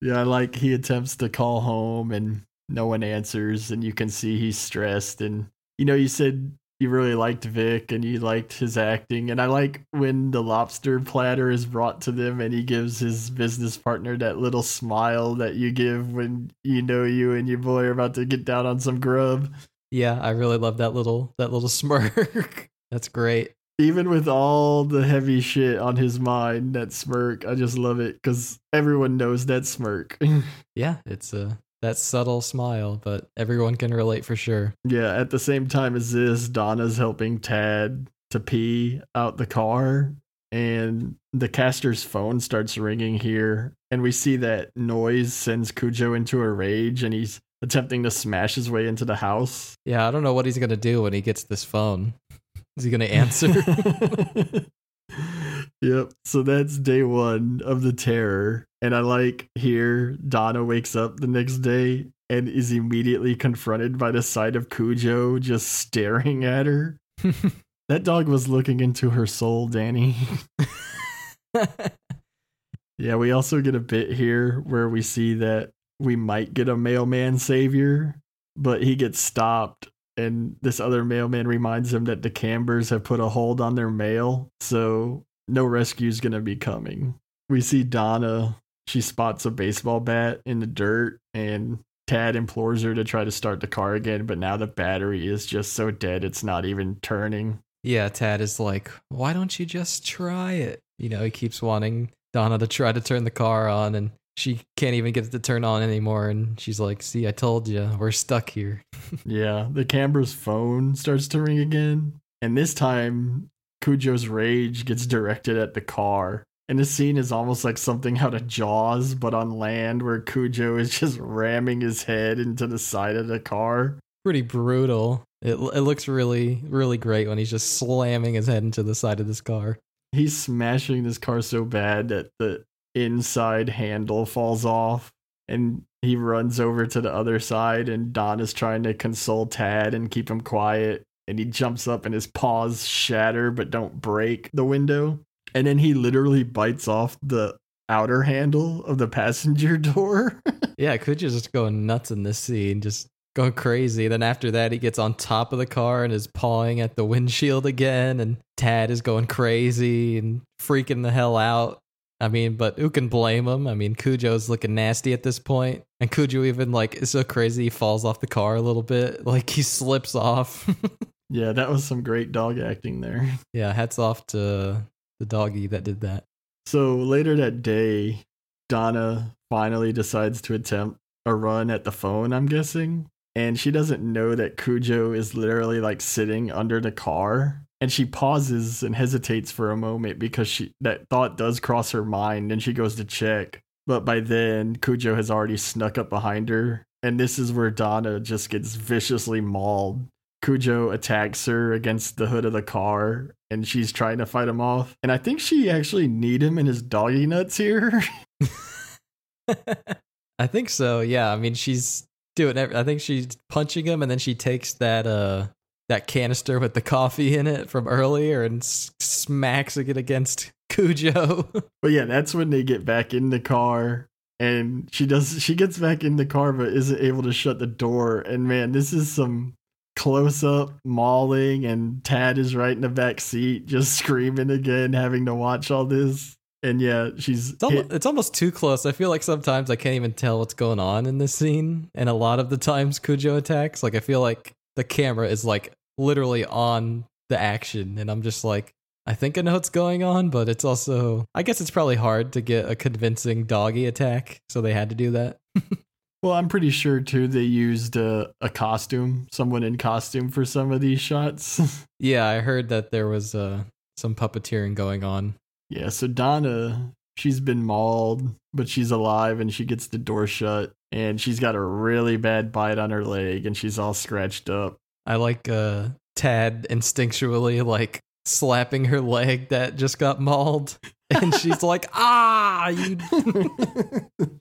Speaker 2: yeah, like he attempts to call home and no one answers, and you can see he's stressed. And you know, you said you really liked Vic and you liked his acting. And I like when the lobster platter is brought to them and he gives his business partner that little smile that you give when you know you and your boy are about to get down on some grub.
Speaker 1: Yeah, I really love that little that little smirk. That's great.
Speaker 2: Even with all the heavy shit on his mind, that smirk, I just love it because everyone knows that smirk.
Speaker 1: yeah, it's a that subtle smile, but everyone can relate for sure.
Speaker 2: Yeah, at the same time as this, Donna's helping Tad to pee out the car, and the caster's phone starts ringing here, and we see that noise sends Cujo into a rage, and he's attempting to smash his way into the house.
Speaker 1: Yeah, I don't know what he's gonna do when he gets this phone. Is he gonna answer?
Speaker 2: yep. So that's day one of the terror. And I like here Donna wakes up the next day and is immediately confronted by the sight of Cujo just staring at her. that dog was looking into her soul, Danny. yeah, we also get a bit here where we see that we might get a mailman savior, but he gets stopped and this other mailman reminds him that the Cambers have put a hold on their mail, so no rescue's gonna be coming. We see Donna, she spots a baseball bat in the dirt, and Tad implores her to try to start the car again, but now the battery is just so dead it's not even turning.
Speaker 1: Yeah, Tad is like, why don't you just try it? You know, he keeps wanting Donna to try to turn the car on, and she can't even get it to turn on anymore. And she's like, see, I told you, we're stuck here.
Speaker 2: yeah, the Camber's phone starts to ring again. And this time, Cujo's rage gets directed at the car. And the scene is almost like something out of Jaws, but on land, where Cujo is just ramming his head into the side of the car.
Speaker 1: Pretty brutal. It, it looks really, really great when he's just slamming his head into the side of this car.
Speaker 2: He's smashing this car so bad that the inside handle falls off and he runs over to the other side and Don is trying to console Tad and keep him quiet and he jumps up and his paws shatter but don't break the window and then he literally bites off the outer handle of the passenger door.
Speaker 1: yeah, Cujo's just going nuts in this scene, just going crazy. Then after that, he gets on top of the car and is pawing at the windshield again. And Tad is going crazy and freaking the hell out. I mean, but who can blame him? I mean, Cujo's looking nasty at this point. point, and Cujo even like is so crazy he falls off the car a little bit, like he slips off.
Speaker 2: yeah, that was some great dog acting there.
Speaker 1: Yeah, hats off to the doggy that did that.
Speaker 2: So later that day, Donna finally decides to attempt a run at the phone. I'm guessing, and she doesn't know that Cujo is literally like sitting under the car and she pauses and hesitates for a moment because she that thought does cross her mind and she goes to check but by then cujo has already snuck up behind her and this is where donna just gets viciously mauled cujo attacks her against the hood of the car and she's trying to fight him off. And i think she actually need him in his doggy nuts here.
Speaker 1: I think so yeah. I mean she's doing i think she's punching him and then she takes that uh that canister with the coffee in it from earlier and s- smacks it against Cujo.
Speaker 2: but yeah, that's when they get back in the car and she does she gets back in the car but isn't able to shut the door. And man, this is some close up mauling and Tad is right in the back seat just screaming again having to watch all this. And yeah, she's
Speaker 1: it's almost, it's almost, too close. I feel like sometimes I can't even tell what's going on in this scene. And a lot of the times Cujo attacks, like I feel like the camera is like literally on the action and I'm just like I think I know what's going on, but it's also I guess it's probably hard to get a convincing doggy attack, so they had to do that.
Speaker 2: well, I'm pretty sure too they used a, a costume, someone in costume for some of these shots.
Speaker 1: yeah, I heard that there was uh, some puppeteering going on.
Speaker 2: Yeah, so Donna, she's been mauled, but she's alive and she gets the door shut and she's got a really bad bite on her leg and she's all scratched up.
Speaker 1: I like uh Tad instinctually like slapping her leg that just got mauled and she's like, "Ah, you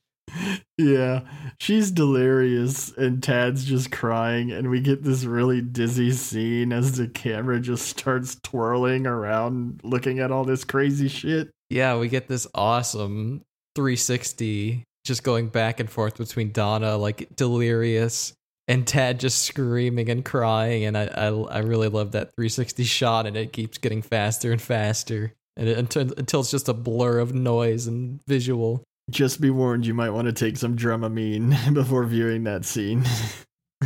Speaker 2: Yeah, she's delirious and Tad's just crying and we get this really dizzy scene as the camera just starts twirling around looking at all this crazy shit.
Speaker 1: Yeah, we get this awesome 360 just going back and forth between Donna like delirious and Tad just screaming and crying, and I I, I really love that 360 shot, and it keeps getting faster and faster, and it, until until it's just a blur of noise and visual.
Speaker 2: Just be warned, you might want to take some Dramamine before viewing that scene.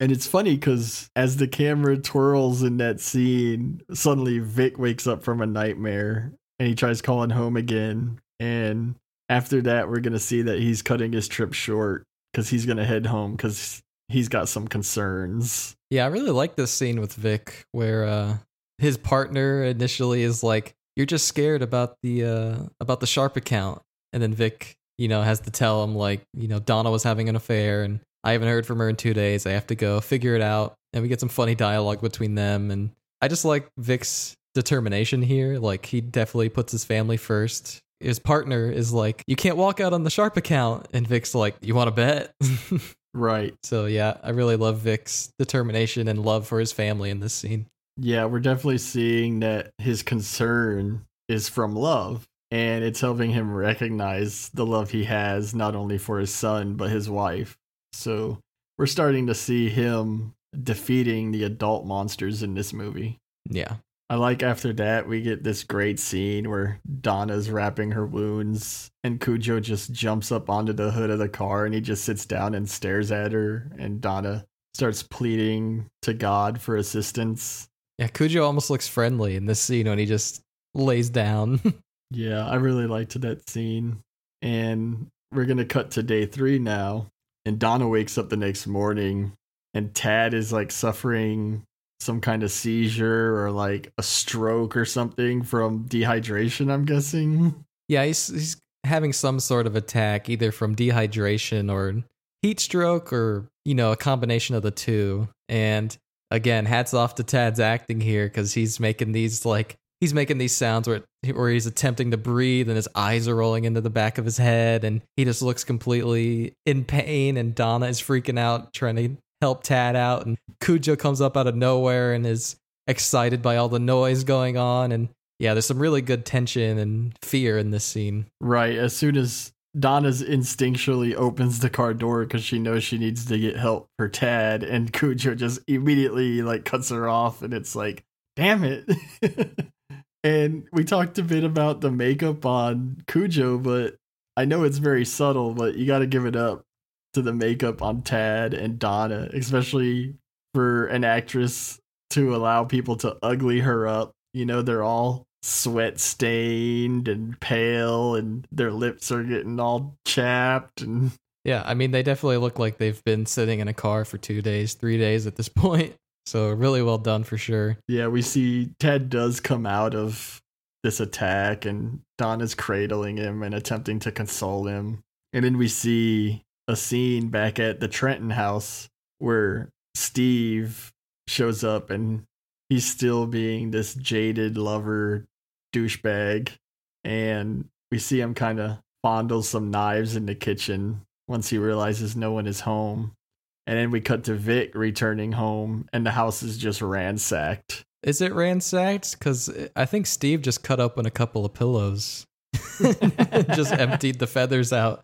Speaker 2: and it's funny because as the camera twirls in that scene, suddenly Vic wakes up from a nightmare and he tries calling home again. And after that, we're going to see that he's cutting his trip short because he's going to head home because he's got some concerns.
Speaker 1: Yeah, I really like this scene with Vic where uh, his partner initially is like, "You're just scared about the uh, about the Sharp account," and then Vic, you know, has to tell him like, you know, Donna was having an affair, and I haven't heard from her in two days. I have to go figure it out, and we get some funny dialogue between them, and I just like Vic's determination here. Like he definitely puts his family first. His partner is like, "You can't walk out on the Sharp account," and Vic's like, "You want to bet?"
Speaker 2: right.
Speaker 1: So yeah, I really love Vic's determination and love for his family in this scene.
Speaker 2: Yeah, we're definitely seeing that his concern is from love, and it's helping him recognize the love he has not only for his son but his wife. So we're starting to see him defeating the adult monsters in this movie.
Speaker 1: Yeah.
Speaker 2: I like after that we get this great scene where Donna's wrapping her wounds and Cujo just jumps up onto the hood of the car and he just sits down and stares at her and Donna starts pleading to God for assistance.
Speaker 1: Yeah, Cujo almost looks friendly in this scene when he just lays down.
Speaker 2: yeah, I really liked that scene. And we're going to cut to day 3 now and Donna wakes up the next morning and Tad is like suffering some kind of seizure or like a stroke or something from dehydration, I'm guessing.
Speaker 1: Yeah, he's he's having some sort of attack either from dehydration or heat stroke or, you know, a combination of the two. And again, hats off to Tad's acting here cuz he's making these like he's making these sounds where where he's attempting to breathe and his eyes are rolling into the back of his head and he just looks completely in pain and Donna is freaking out trying to help Tad out and Cujo comes up out of nowhere and is excited by all the noise going on and yeah, there's some really good tension and fear in this scene.
Speaker 2: Right, as soon as Donna's instinctually opens the car door because she knows she needs to get help for Tad, and Cujo just immediately like cuts her off, and it's like, damn it. and we talked a bit about the makeup on Cujo, but I know it's very subtle, but you got to give it up to the makeup on Tad and Donna, especially for an actress to allow people to ugly her up. You know, they're all sweat stained and pale, and their lips are getting all chapped. And
Speaker 1: yeah, I mean, they definitely look like they've been sitting in a car for two days, three days at this point. So really well done for sure.
Speaker 2: Yeah, we see Ted does come out of this attack, and Don is cradling him and attempting to console him. And then we see a scene back at the Trenton house where Steve shows up and he's still being this jaded lover douchebag. And we see him kind of fondle some knives in the kitchen once he realizes no one is home. And then we cut to Vic returning home and the house is just ransacked.
Speaker 1: Is it ransacked? Because I think Steve just cut open a couple of pillows, just emptied the feathers out.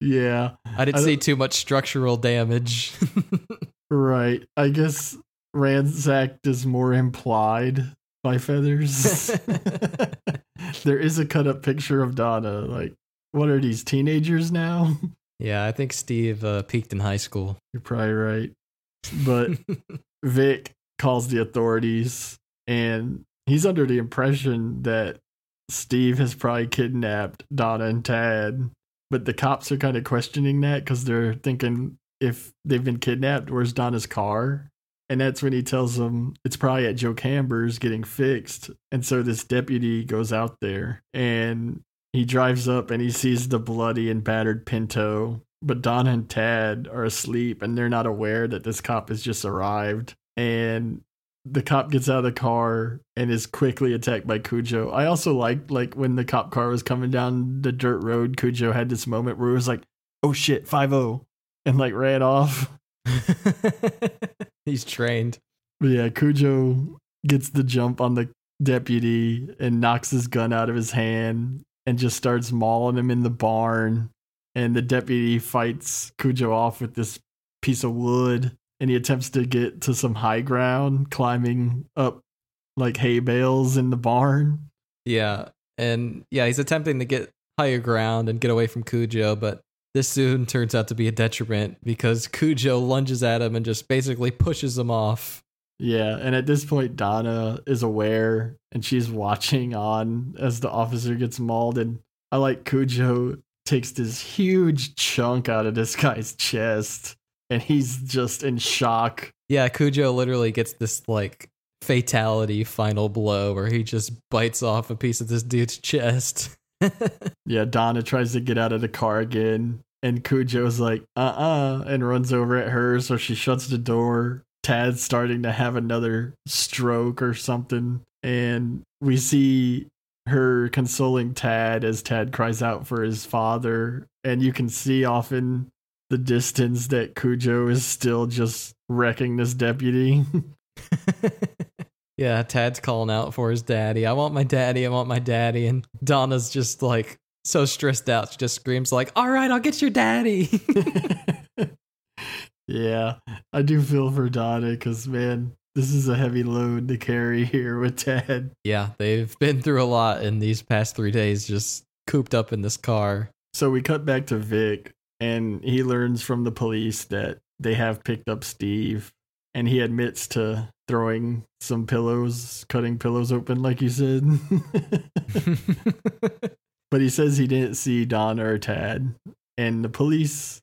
Speaker 2: Yeah.
Speaker 1: I didn't I see too much structural damage.
Speaker 2: right. I guess ransacked is more implied by feathers. there is a cut up picture of Donna. Like, what are these teenagers now?
Speaker 1: Yeah, I think Steve uh, peaked in high school.
Speaker 2: You're probably right. But Vic calls the authorities and he's under the impression that Steve has probably kidnapped Donna and Tad but the cops are kind of questioning that because they're thinking if they've been kidnapped, where's Donna's car? And that's when he tells them it's probably at Joe Camber's getting fixed. And so this deputy goes out there and he drives up and he sees the bloody and battered Pinto. But Don and Tad are asleep and they're not aware that this cop has just arrived. And the cop gets out of the car and is quickly attacked by Cujo. I also liked like when the cop car was coming down the dirt road, Cujo had this moment where it was like, "Oh shit, 5-0," and like ran off.
Speaker 1: He's trained.
Speaker 2: But yeah, Cujo gets the jump on the deputy and knocks his gun out of his hand and just starts mauling him in the barn. And the deputy fights Cujo off with this piece of wood and he attempts to get to some high ground, climbing up like hay bales in the barn.
Speaker 1: Yeah. And yeah, he's attempting to get higher ground and get away from Cujo, but this soon turns out to be a detriment because Cujo lunges at him and just basically pushes him off.
Speaker 2: Yeah, and at this point, Donna is aware and she's watching on as the officer gets mauled. And I like Cujo takes this huge chunk out of this guy's chest and he's just in shock.
Speaker 1: Yeah, Cujo literally gets this like fatality final blow where he just bites off a piece of this dude's chest.
Speaker 2: yeah, Donna tries to get out of the car again, and Cujo's like, uh uh-uh, uh, and runs over at her, so she shuts the door. Tad's starting to have another stroke or something, and we see her consoling Tad as Tad cries out for his father, and you can see off in the distance that Cujo is still just wrecking this deputy.
Speaker 1: yeah, Tad's calling out for his daddy. I want my daddy. I want my daddy. And Donna's just like so stressed out. She just screams like, "All right, I'll get your daddy."
Speaker 2: yeah, I do feel for Donna because man, this is a heavy load to carry here with Tad.
Speaker 1: Yeah, they've been through a lot in these past three days, just cooped up in this car.
Speaker 2: So we cut back to Vic, and he learns from the police that they have picked up Steve, and he admits to throwing some pillows, cutting pillows open, like you said. but he says he didn't see Donna or Tad, and the police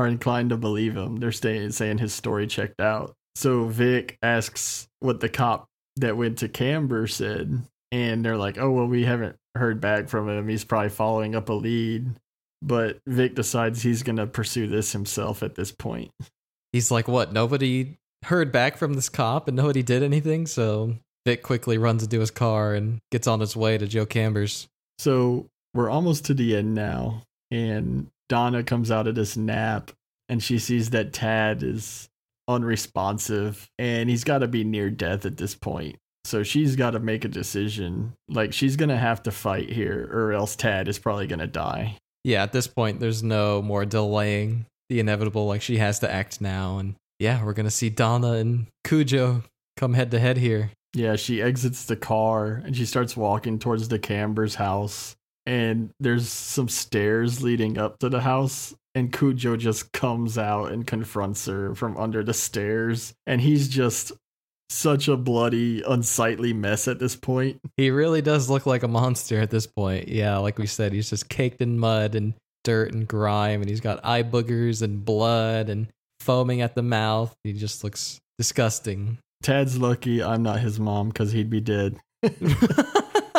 Speaker 2: are inclined to believe him. They're staying, saying his story checked out. So Vic asks what the cop that went to Camber said, and they're like, "Oh well, we haven't heard back from him. He's probably following up a lead." But Vic decides he's gonna pursue this himself at this point.
Speaker 1: He's like, "What? Nobody heard back from this cop, and nobody did anything." So Vic quickly runs into his car and gets on his way to Joe Camber's.
Speaker 2: So we're almost to the end now, and Donna comes out of this nap, and she sees that Tad is unresponsive and he's got to be near death at this point. So she's got to make a decision. Like she's going to have to fight here or else Tad is probably going to die.
Speaker 1: Yeah, at this point there's no more delaying the inevitable like she has to act now and yeah, we're going to see Donna and Cujo come head to head here.
Speaker 2: Yeah, she exits the car and she starts walking towards the Camber's house and there's some stairs leading up to the house and Cujo just comes out and confronts her from under the stairs and he's just such a bloody unsightly mess at this point.
Speaker 1: He really does look like a monster at this point. Yeah, like we said, he's just caked in mud and dirt and grime and he's got eye boogers and blood and foaming at the mouth. He just looks disgusting.
Speaker 2: Tad's lucky I'm not his mom cuz he'd be dead.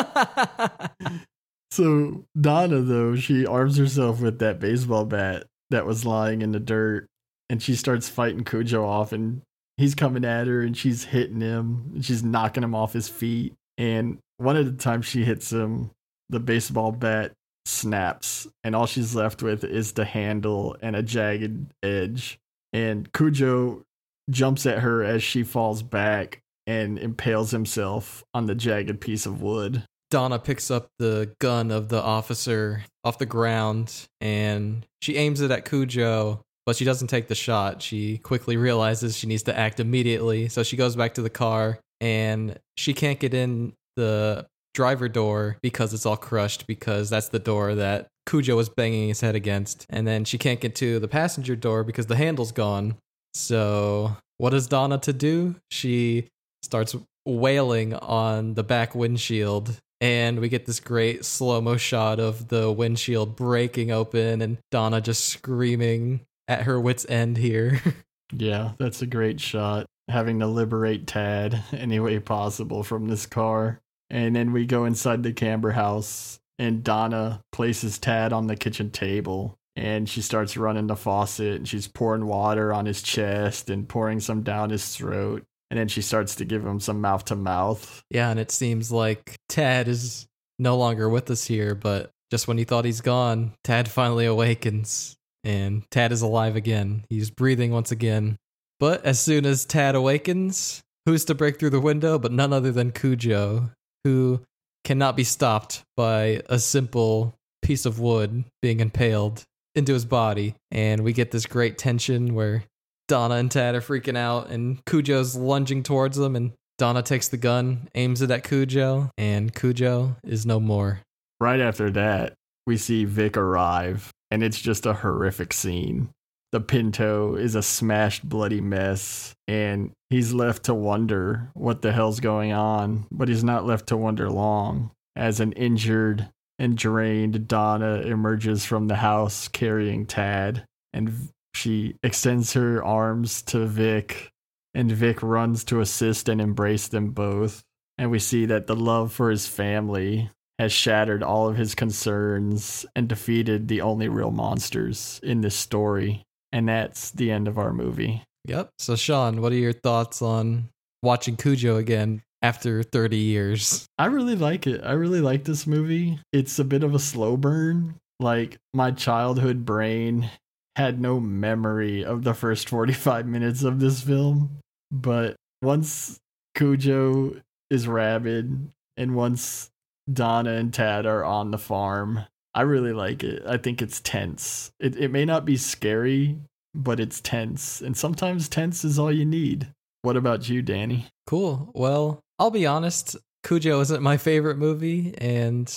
Speaker 2: So Donna, though, she arms herself with that baseball bat that was lying in the dirt, and she starts fighting Cujo off, and he's coming at her, and she's hitting him, and she's knocking him off his feet. And one of the times she hits him, the baseball bat snaps, and all she's left with is the handle and a jagged edge. And Cujo jumps at her as she falls back and impales himself on the jagged piece of wood.
Speaker 1: Donna picks up the gun of the officer off the ground and she aims it at Cujo, but she doesn't take the shot. She quickly realizes she needs to act immediately. So she goes back to the car and she can't get in the driver door because it's all crushed because that's the door that Cujo was banging his head against. And then she can't get to the passenger door because the handle's gone. So, what is Donna to do? She starts wailing on the back windshield and we get this great slow mo shot of the windshield breaking open and Donna just screaming at her wits end here.
Speaker 2: yeah, that's a great shot. Having to liberate Tad any way possible from this car. And then we go inside the Camber house and Donna places Tad on the kitchen table and she starts running the faucet and she's pouring water on his chest and pouring some down his throat and then she starts to give him some mouth to mouth.
Speaker 1: Yeah, and it seems like Tad is no longer with us here, but just when you thought he's gone, Tad finally awakens, and Tad is alive again. He's breathing once again. But as soon as Tad awakens, who's to break through the window but none other than Cujo, who cannot be stopped by a simple piece of wood being impaled into his body. And we get this great tension where Donna and Tad are freaking out, and Cujo's lunging towards them, and Donna takes the gun, aims it at Cujo, and Cujo is no more.
Speaker 2: Right after that, we see Vic arrive, and it's just a horrific scene. The Pinto is a smashed, bloody mess, and he's left to wonder what the hell's going on, but he's not left to wonder long. As an injured and drained Donna emerges from the house carrying Tad, and she extends her arms to Vic, and Vic runs to assist and embrace them both. And we see that the love for his family has shattered all of his concerns and defeated the only real monsters in this story. And that's the end of our movie.
Speaker 1: Yep. So, Sean, what are your thoughts on watching Cujo again after 30 years?
Speaker 2: I really like it. I really like this movie. It's a bit of a slow burn. Like, my childhood brain had no memory of the first 45 minutes of this film. But once Cujo is rabid and once Donna and Tad are on the farm, I really like it. I think it's tense. It it may not be scary, but it's tense. And sometimes tense is all you need. What about you, Danny?
Speaker 1: Cool. Well, I'll be honest, Cujo isn't my favorite movie and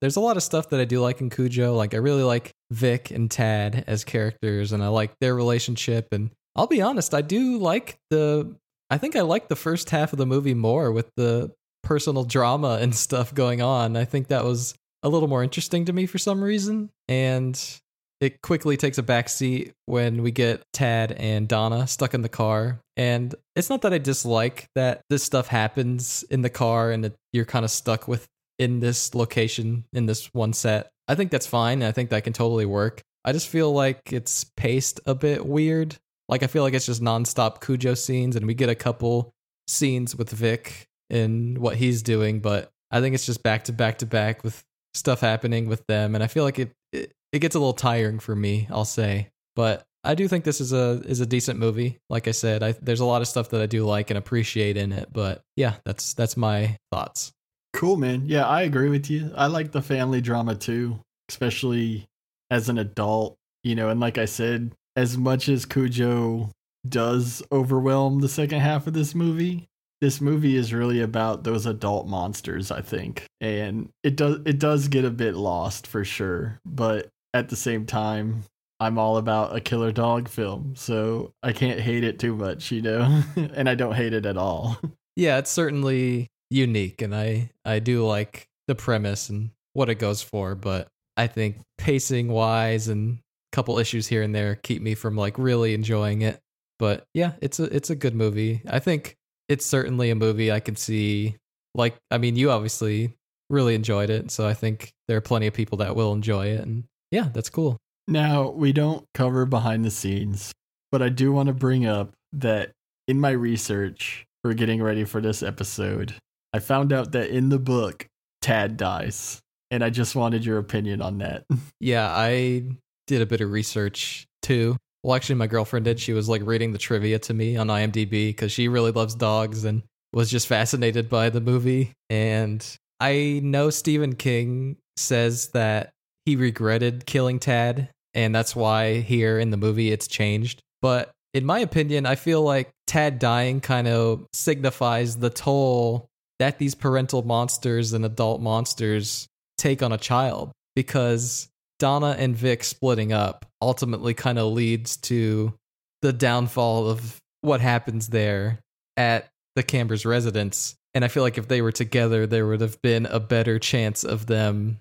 Speaker 1: there's a lot of stuff that I do like in Cujo. Like I really like Vic and Tad as characters and I like their relationship and I'll be honest, I do like the I think I like the first half of the movie more with the personal drama and stuff going on. I think that was a little more interesting to me for some reason. And it quickly takes a back seat when we get Tad and Donna stuck in the car. And it's not that I dislike that this stuff happens in the car and that you're kind of stuck with in this location in this one set. I think that's fine. I think that can totally work. I just feel like it's paced a bit weird. Like I feel like it's just nonstop Cujo scenes and we get a couple scenes with Vic and what he's doing, but I think it's just back to back to back with stuff happening with them and I feel like it, it it gets a little tiring for me, I'll say. But I do think this is a is a decent movie. Like I said, I, there's a lot of stuff that I do like and appreciate in it. But yeah, that's that's my thoughts.
Speaker 2: Cool, man. Yeah, I agree with you. I like the family drama too, especially as an adult. You know, and like I said, as much as Cujo does overwhelm the second half of this movie, this movie is really about those adult monsters, I think. And it does it does get a bit lost for sure, but at the same time, I'm all about a killer dog film, so I can't hate it too much, you know. and I don't hate it at all.
Speaker 1: Yeah, it's certainly unique and I I do like the premise and what it goes for, but I think pacing wise and a couple issues here and there keep me from like really enjoying it. But yeah, it's a it's a good movie. I think it's certainly a movie I can see like I mean you obviously really enjoyed it, so I think there are plenty of people that will enjoy it and yeah, that's cool.
Speaker 2: Now, we don't cover behind the scenes, but I do want to bring up that in my research for getting ready for this episode, I found out that in the book, Tad dies. And I just wanted your opinion on that.
Speaker 1: Yeah, I did a bit of research too. Well, actually, my girlfriend did. She was like reading the trivia to me on IMDb because she really loves dogs and was just fascinated by the movie. And I know Stephen King says that he regretted killing Tad, and that's why here in the movie it's changed. But in my opinion, I feel like Tad dying kind of signifies the toll that these parental monsters and adult monsters take on a child because Donna and Vic splitting up ultimately kind of leads to the downfall of what happens there at the Camber's residence. And I feel like if they were together, there would have been a better chance of them,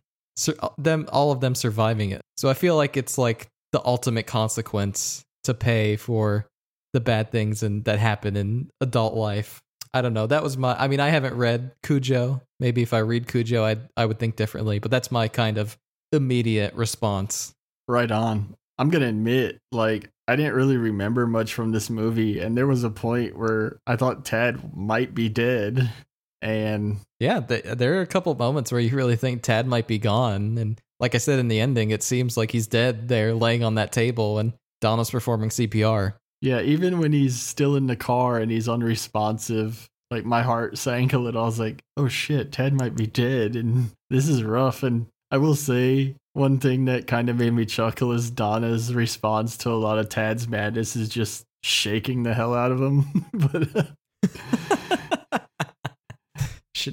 Speaker 1: them, all of them surviving it. So I feel like it's like the ultimate consequence to pay for the bad things and that happen in adult life. I don't know. That was my. I mean, I haven't read Cujo. Maybe if I read Cujo, I I would think differently. But that's my kind of immediate response.
Speaker 2: Right on. I'm going to admit, like, I didn't really remember much from this movie. And there was a point where I thought Tad might be dead. And
Speaker 1: Yeah, th- there are a couple moments where you really think Tad might be gone, and like I said in the ending, it seems like he's dead there, laying on that table, and Donna's performing CPR.
Speaker 2: Yeah, even when he's still in the car and he's unresponsive, like, my heart sank a little. I was like, oh shit, Ted might be dead. And this is rough. And I will say, one thing that kind of made me chuckle is Donna's response to a lot of Tad's madness is just shaking the hell out of him. but uh,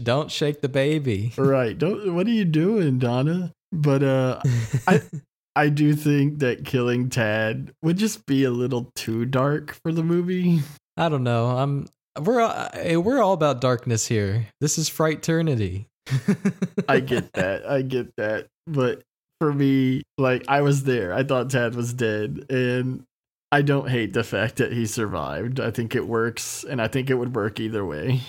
Speaker 1: Don't shake the baby.
Speaker 2: right, don't. What are you doing, Donna? But uh, I I do think that killing Tad would just be a little too dark for the movie.
Speaker 1: I don't know. I'm we're all, eh, we're all about darkness here. This is Fright Eternity.
Speaker 2: I get that. I get that. But for me, like I was there. I thought Tad was dead and I don't hate the fact that he survived. I think it works and I think it would work either way.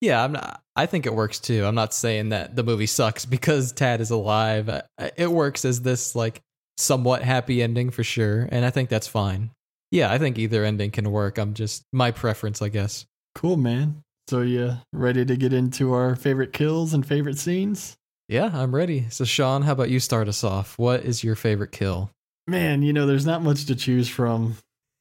Speaker 1: Yeah, I'm not. I think it works too. I'm not saying that the movie sucks because Tad is alive. It works as this like somewhat happy ending for sure, and I think that's fine. Yeah, I think either ending can work. I'm just my preference, I guess.
Speaker 2: Cool, man. So you ready to get into our favorite kills and favorite scenes?
Speaker 1: Yeah, I'm ready. So, Sean, how about you start us off? What is your favorite kill?
Speaker 2: Man, you know, there's not much to choose from.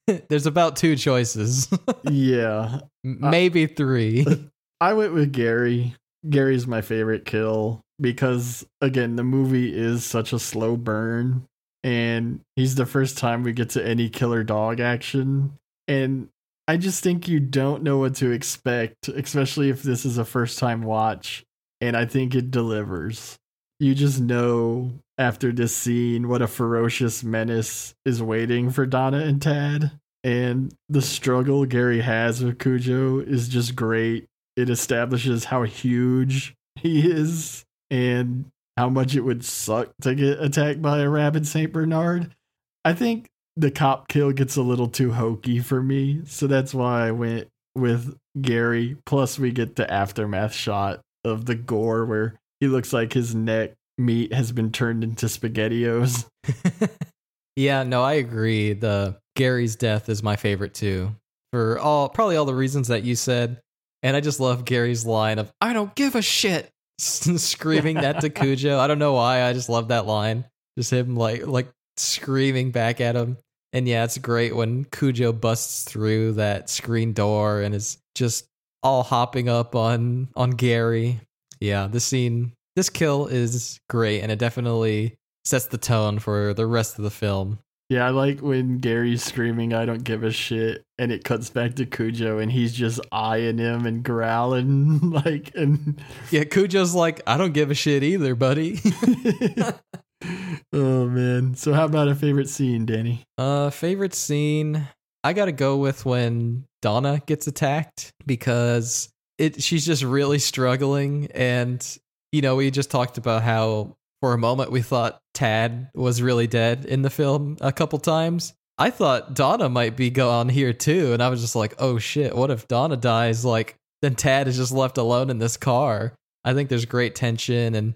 Speaker 1: There's about two choices,
Speaker 2: Yeah.
Speaker 1: maybe three.
Speaker 2: I went with Gary. Gary's my favorite kill because again, the movie is such a slow burn and he's the first time we get to any killer dog action and I just think you don't know what to expect, especially if this is a first time watch and I think it delivers. You just know after this scene what a ferocious menace is waiting for Donna and Tad and the struggle Gary has with Cujo is just great it establishes how huge he is and how much it would suck to get attacked by a rabid Saint Bernard. I think the cop kill gets a little too hokey for me, so that's why I went with Gary. Plus, we get the aftermath shot of the gore where he looks like his neck meat has been turned into spaghettios.
Speaker 1: yeah, no, I agree. The Gary's death is my favorite too. For all probably all the reasons that you said. And I just love Gary's line of "I don't give a shit," screaming that to Cujo. I don't know why. I just love that line. Just him like like screaming back at him. And yeah, it's great when Cujo busts through that screen door and is just all hopping up on on Gary. Yeah, this scene, this kill is great, and it definitely sets the tone for the rest of the film.
Speaker 2: Yeah, I like when Gary's screaming, I don't give a shit, and it cuts back to Cujo and he's just eyeing him and growling like and
Speaker 1: Yeah, Cujo's like, I don't give a shit either, buddy.
Speaker 2: Oh man. So how about a favorite scene, Danny?
Speaker 1: uh, favorite scene, I gotta go with when Donna gets attacked because it she's just really struggling, and you know we just talked about how for a moment we thought Tad was really dead in the film a couple times. I thought Donna might be gone here too, and I was just like, oh shit, what if Donna dies? Like, then Tad is just left alone in this car. I think there's great tension and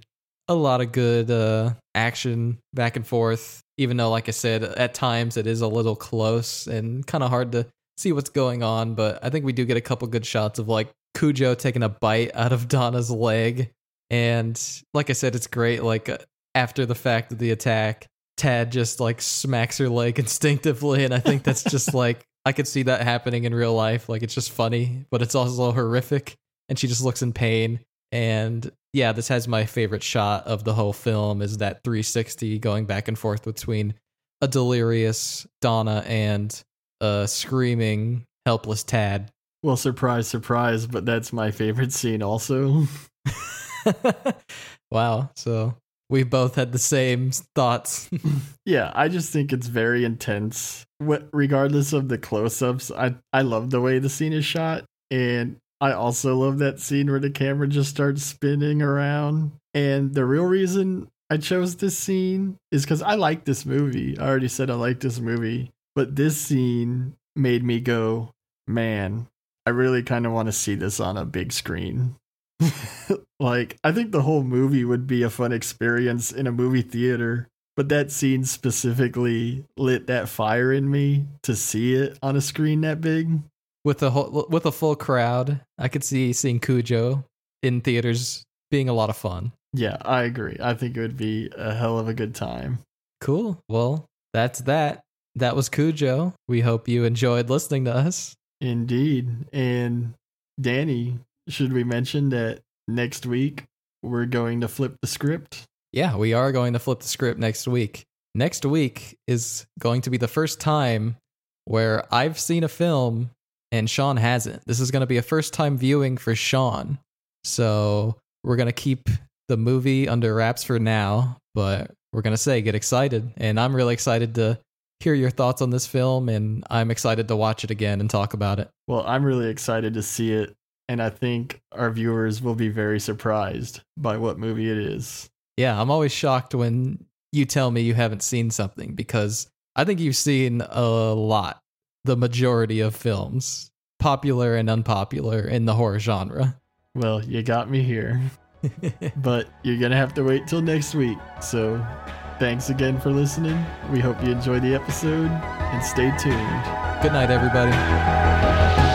Speaker 1: a lot of good uh, action back and forth. Even though, like I said, at times it is a little close and kind of hard to see what's going on. But I think we do get a couple good shots of like Cujo taking a bite out of Donna's leg. And like I said, it's great. Like uh, after the fact of the attack, Tad just like smacks her leg instinctively. And I think that's just like, I could see that happening in real life. Like it's just funny, but it's also horrific. And she just looks in pain. And yeah, this has my favorite shot of the whole film is that 360 going back and forth between a delirious Donna and a screaming helpless Tad.
Speaker 2: Well, surprise, surprise, but that's my favorite scene also.
Speaker 1: wow. So we both had the same thoughts.
Speaker 2: yeah, I just think it's very intense. What regardless of the close-ups, I I love the way the scene is shot and I also love that scene where the camera just starts spinning around. And the real reason I chose this scene is cuz I like this movie. I already said I like this movie, but this scene made me go, "Man, I really kind of want to see this on a big screen." like, I think the whole movie would be a fun experience in a movie theater, but that scene specifically lit that fire in me to see it on a screen that big.
Speaker 1: with a whole, with a full crowd, I could see seeing Cujo in theaters being a lot of fun.
Speaker 2: Yeah, I agree. I think it would be a hell of a good time.
Speaker 1: Cool. Well, that's that. That was Cujo. We hope you enjoyed listening to us.
Speaker 2: Indeed. And Danny, should we mention that next week we're going to flip the script?
Speaker 1: Yeah, we are going to flip the script next week. Next week is going to be the first time where I've seen a film and Sean hasn't. This is going to be a first time viewing for Sean. So we're going to keep the movie under wraps for now, but we're going to say get excited. And I'm really excited to hear your thoughts on this film, and I'm excited to watch it again and talk about it.
Speaker 2: Well, I'm really excited to see it, and I think our viewers will be very surprised by what movie it is.
Speaker 1: Yeah, I'm always shocked when you tell me you haven't seen something because I think you've seen a lot, the majority of films, popular and unpopular in the horror genre.
Speaker 2: Well, you got me here. but you're going to have to wait till next week. So thanks again for listening. We hope you enjoy the episode and stay tuned.
Speaker 1: Good night, everybody.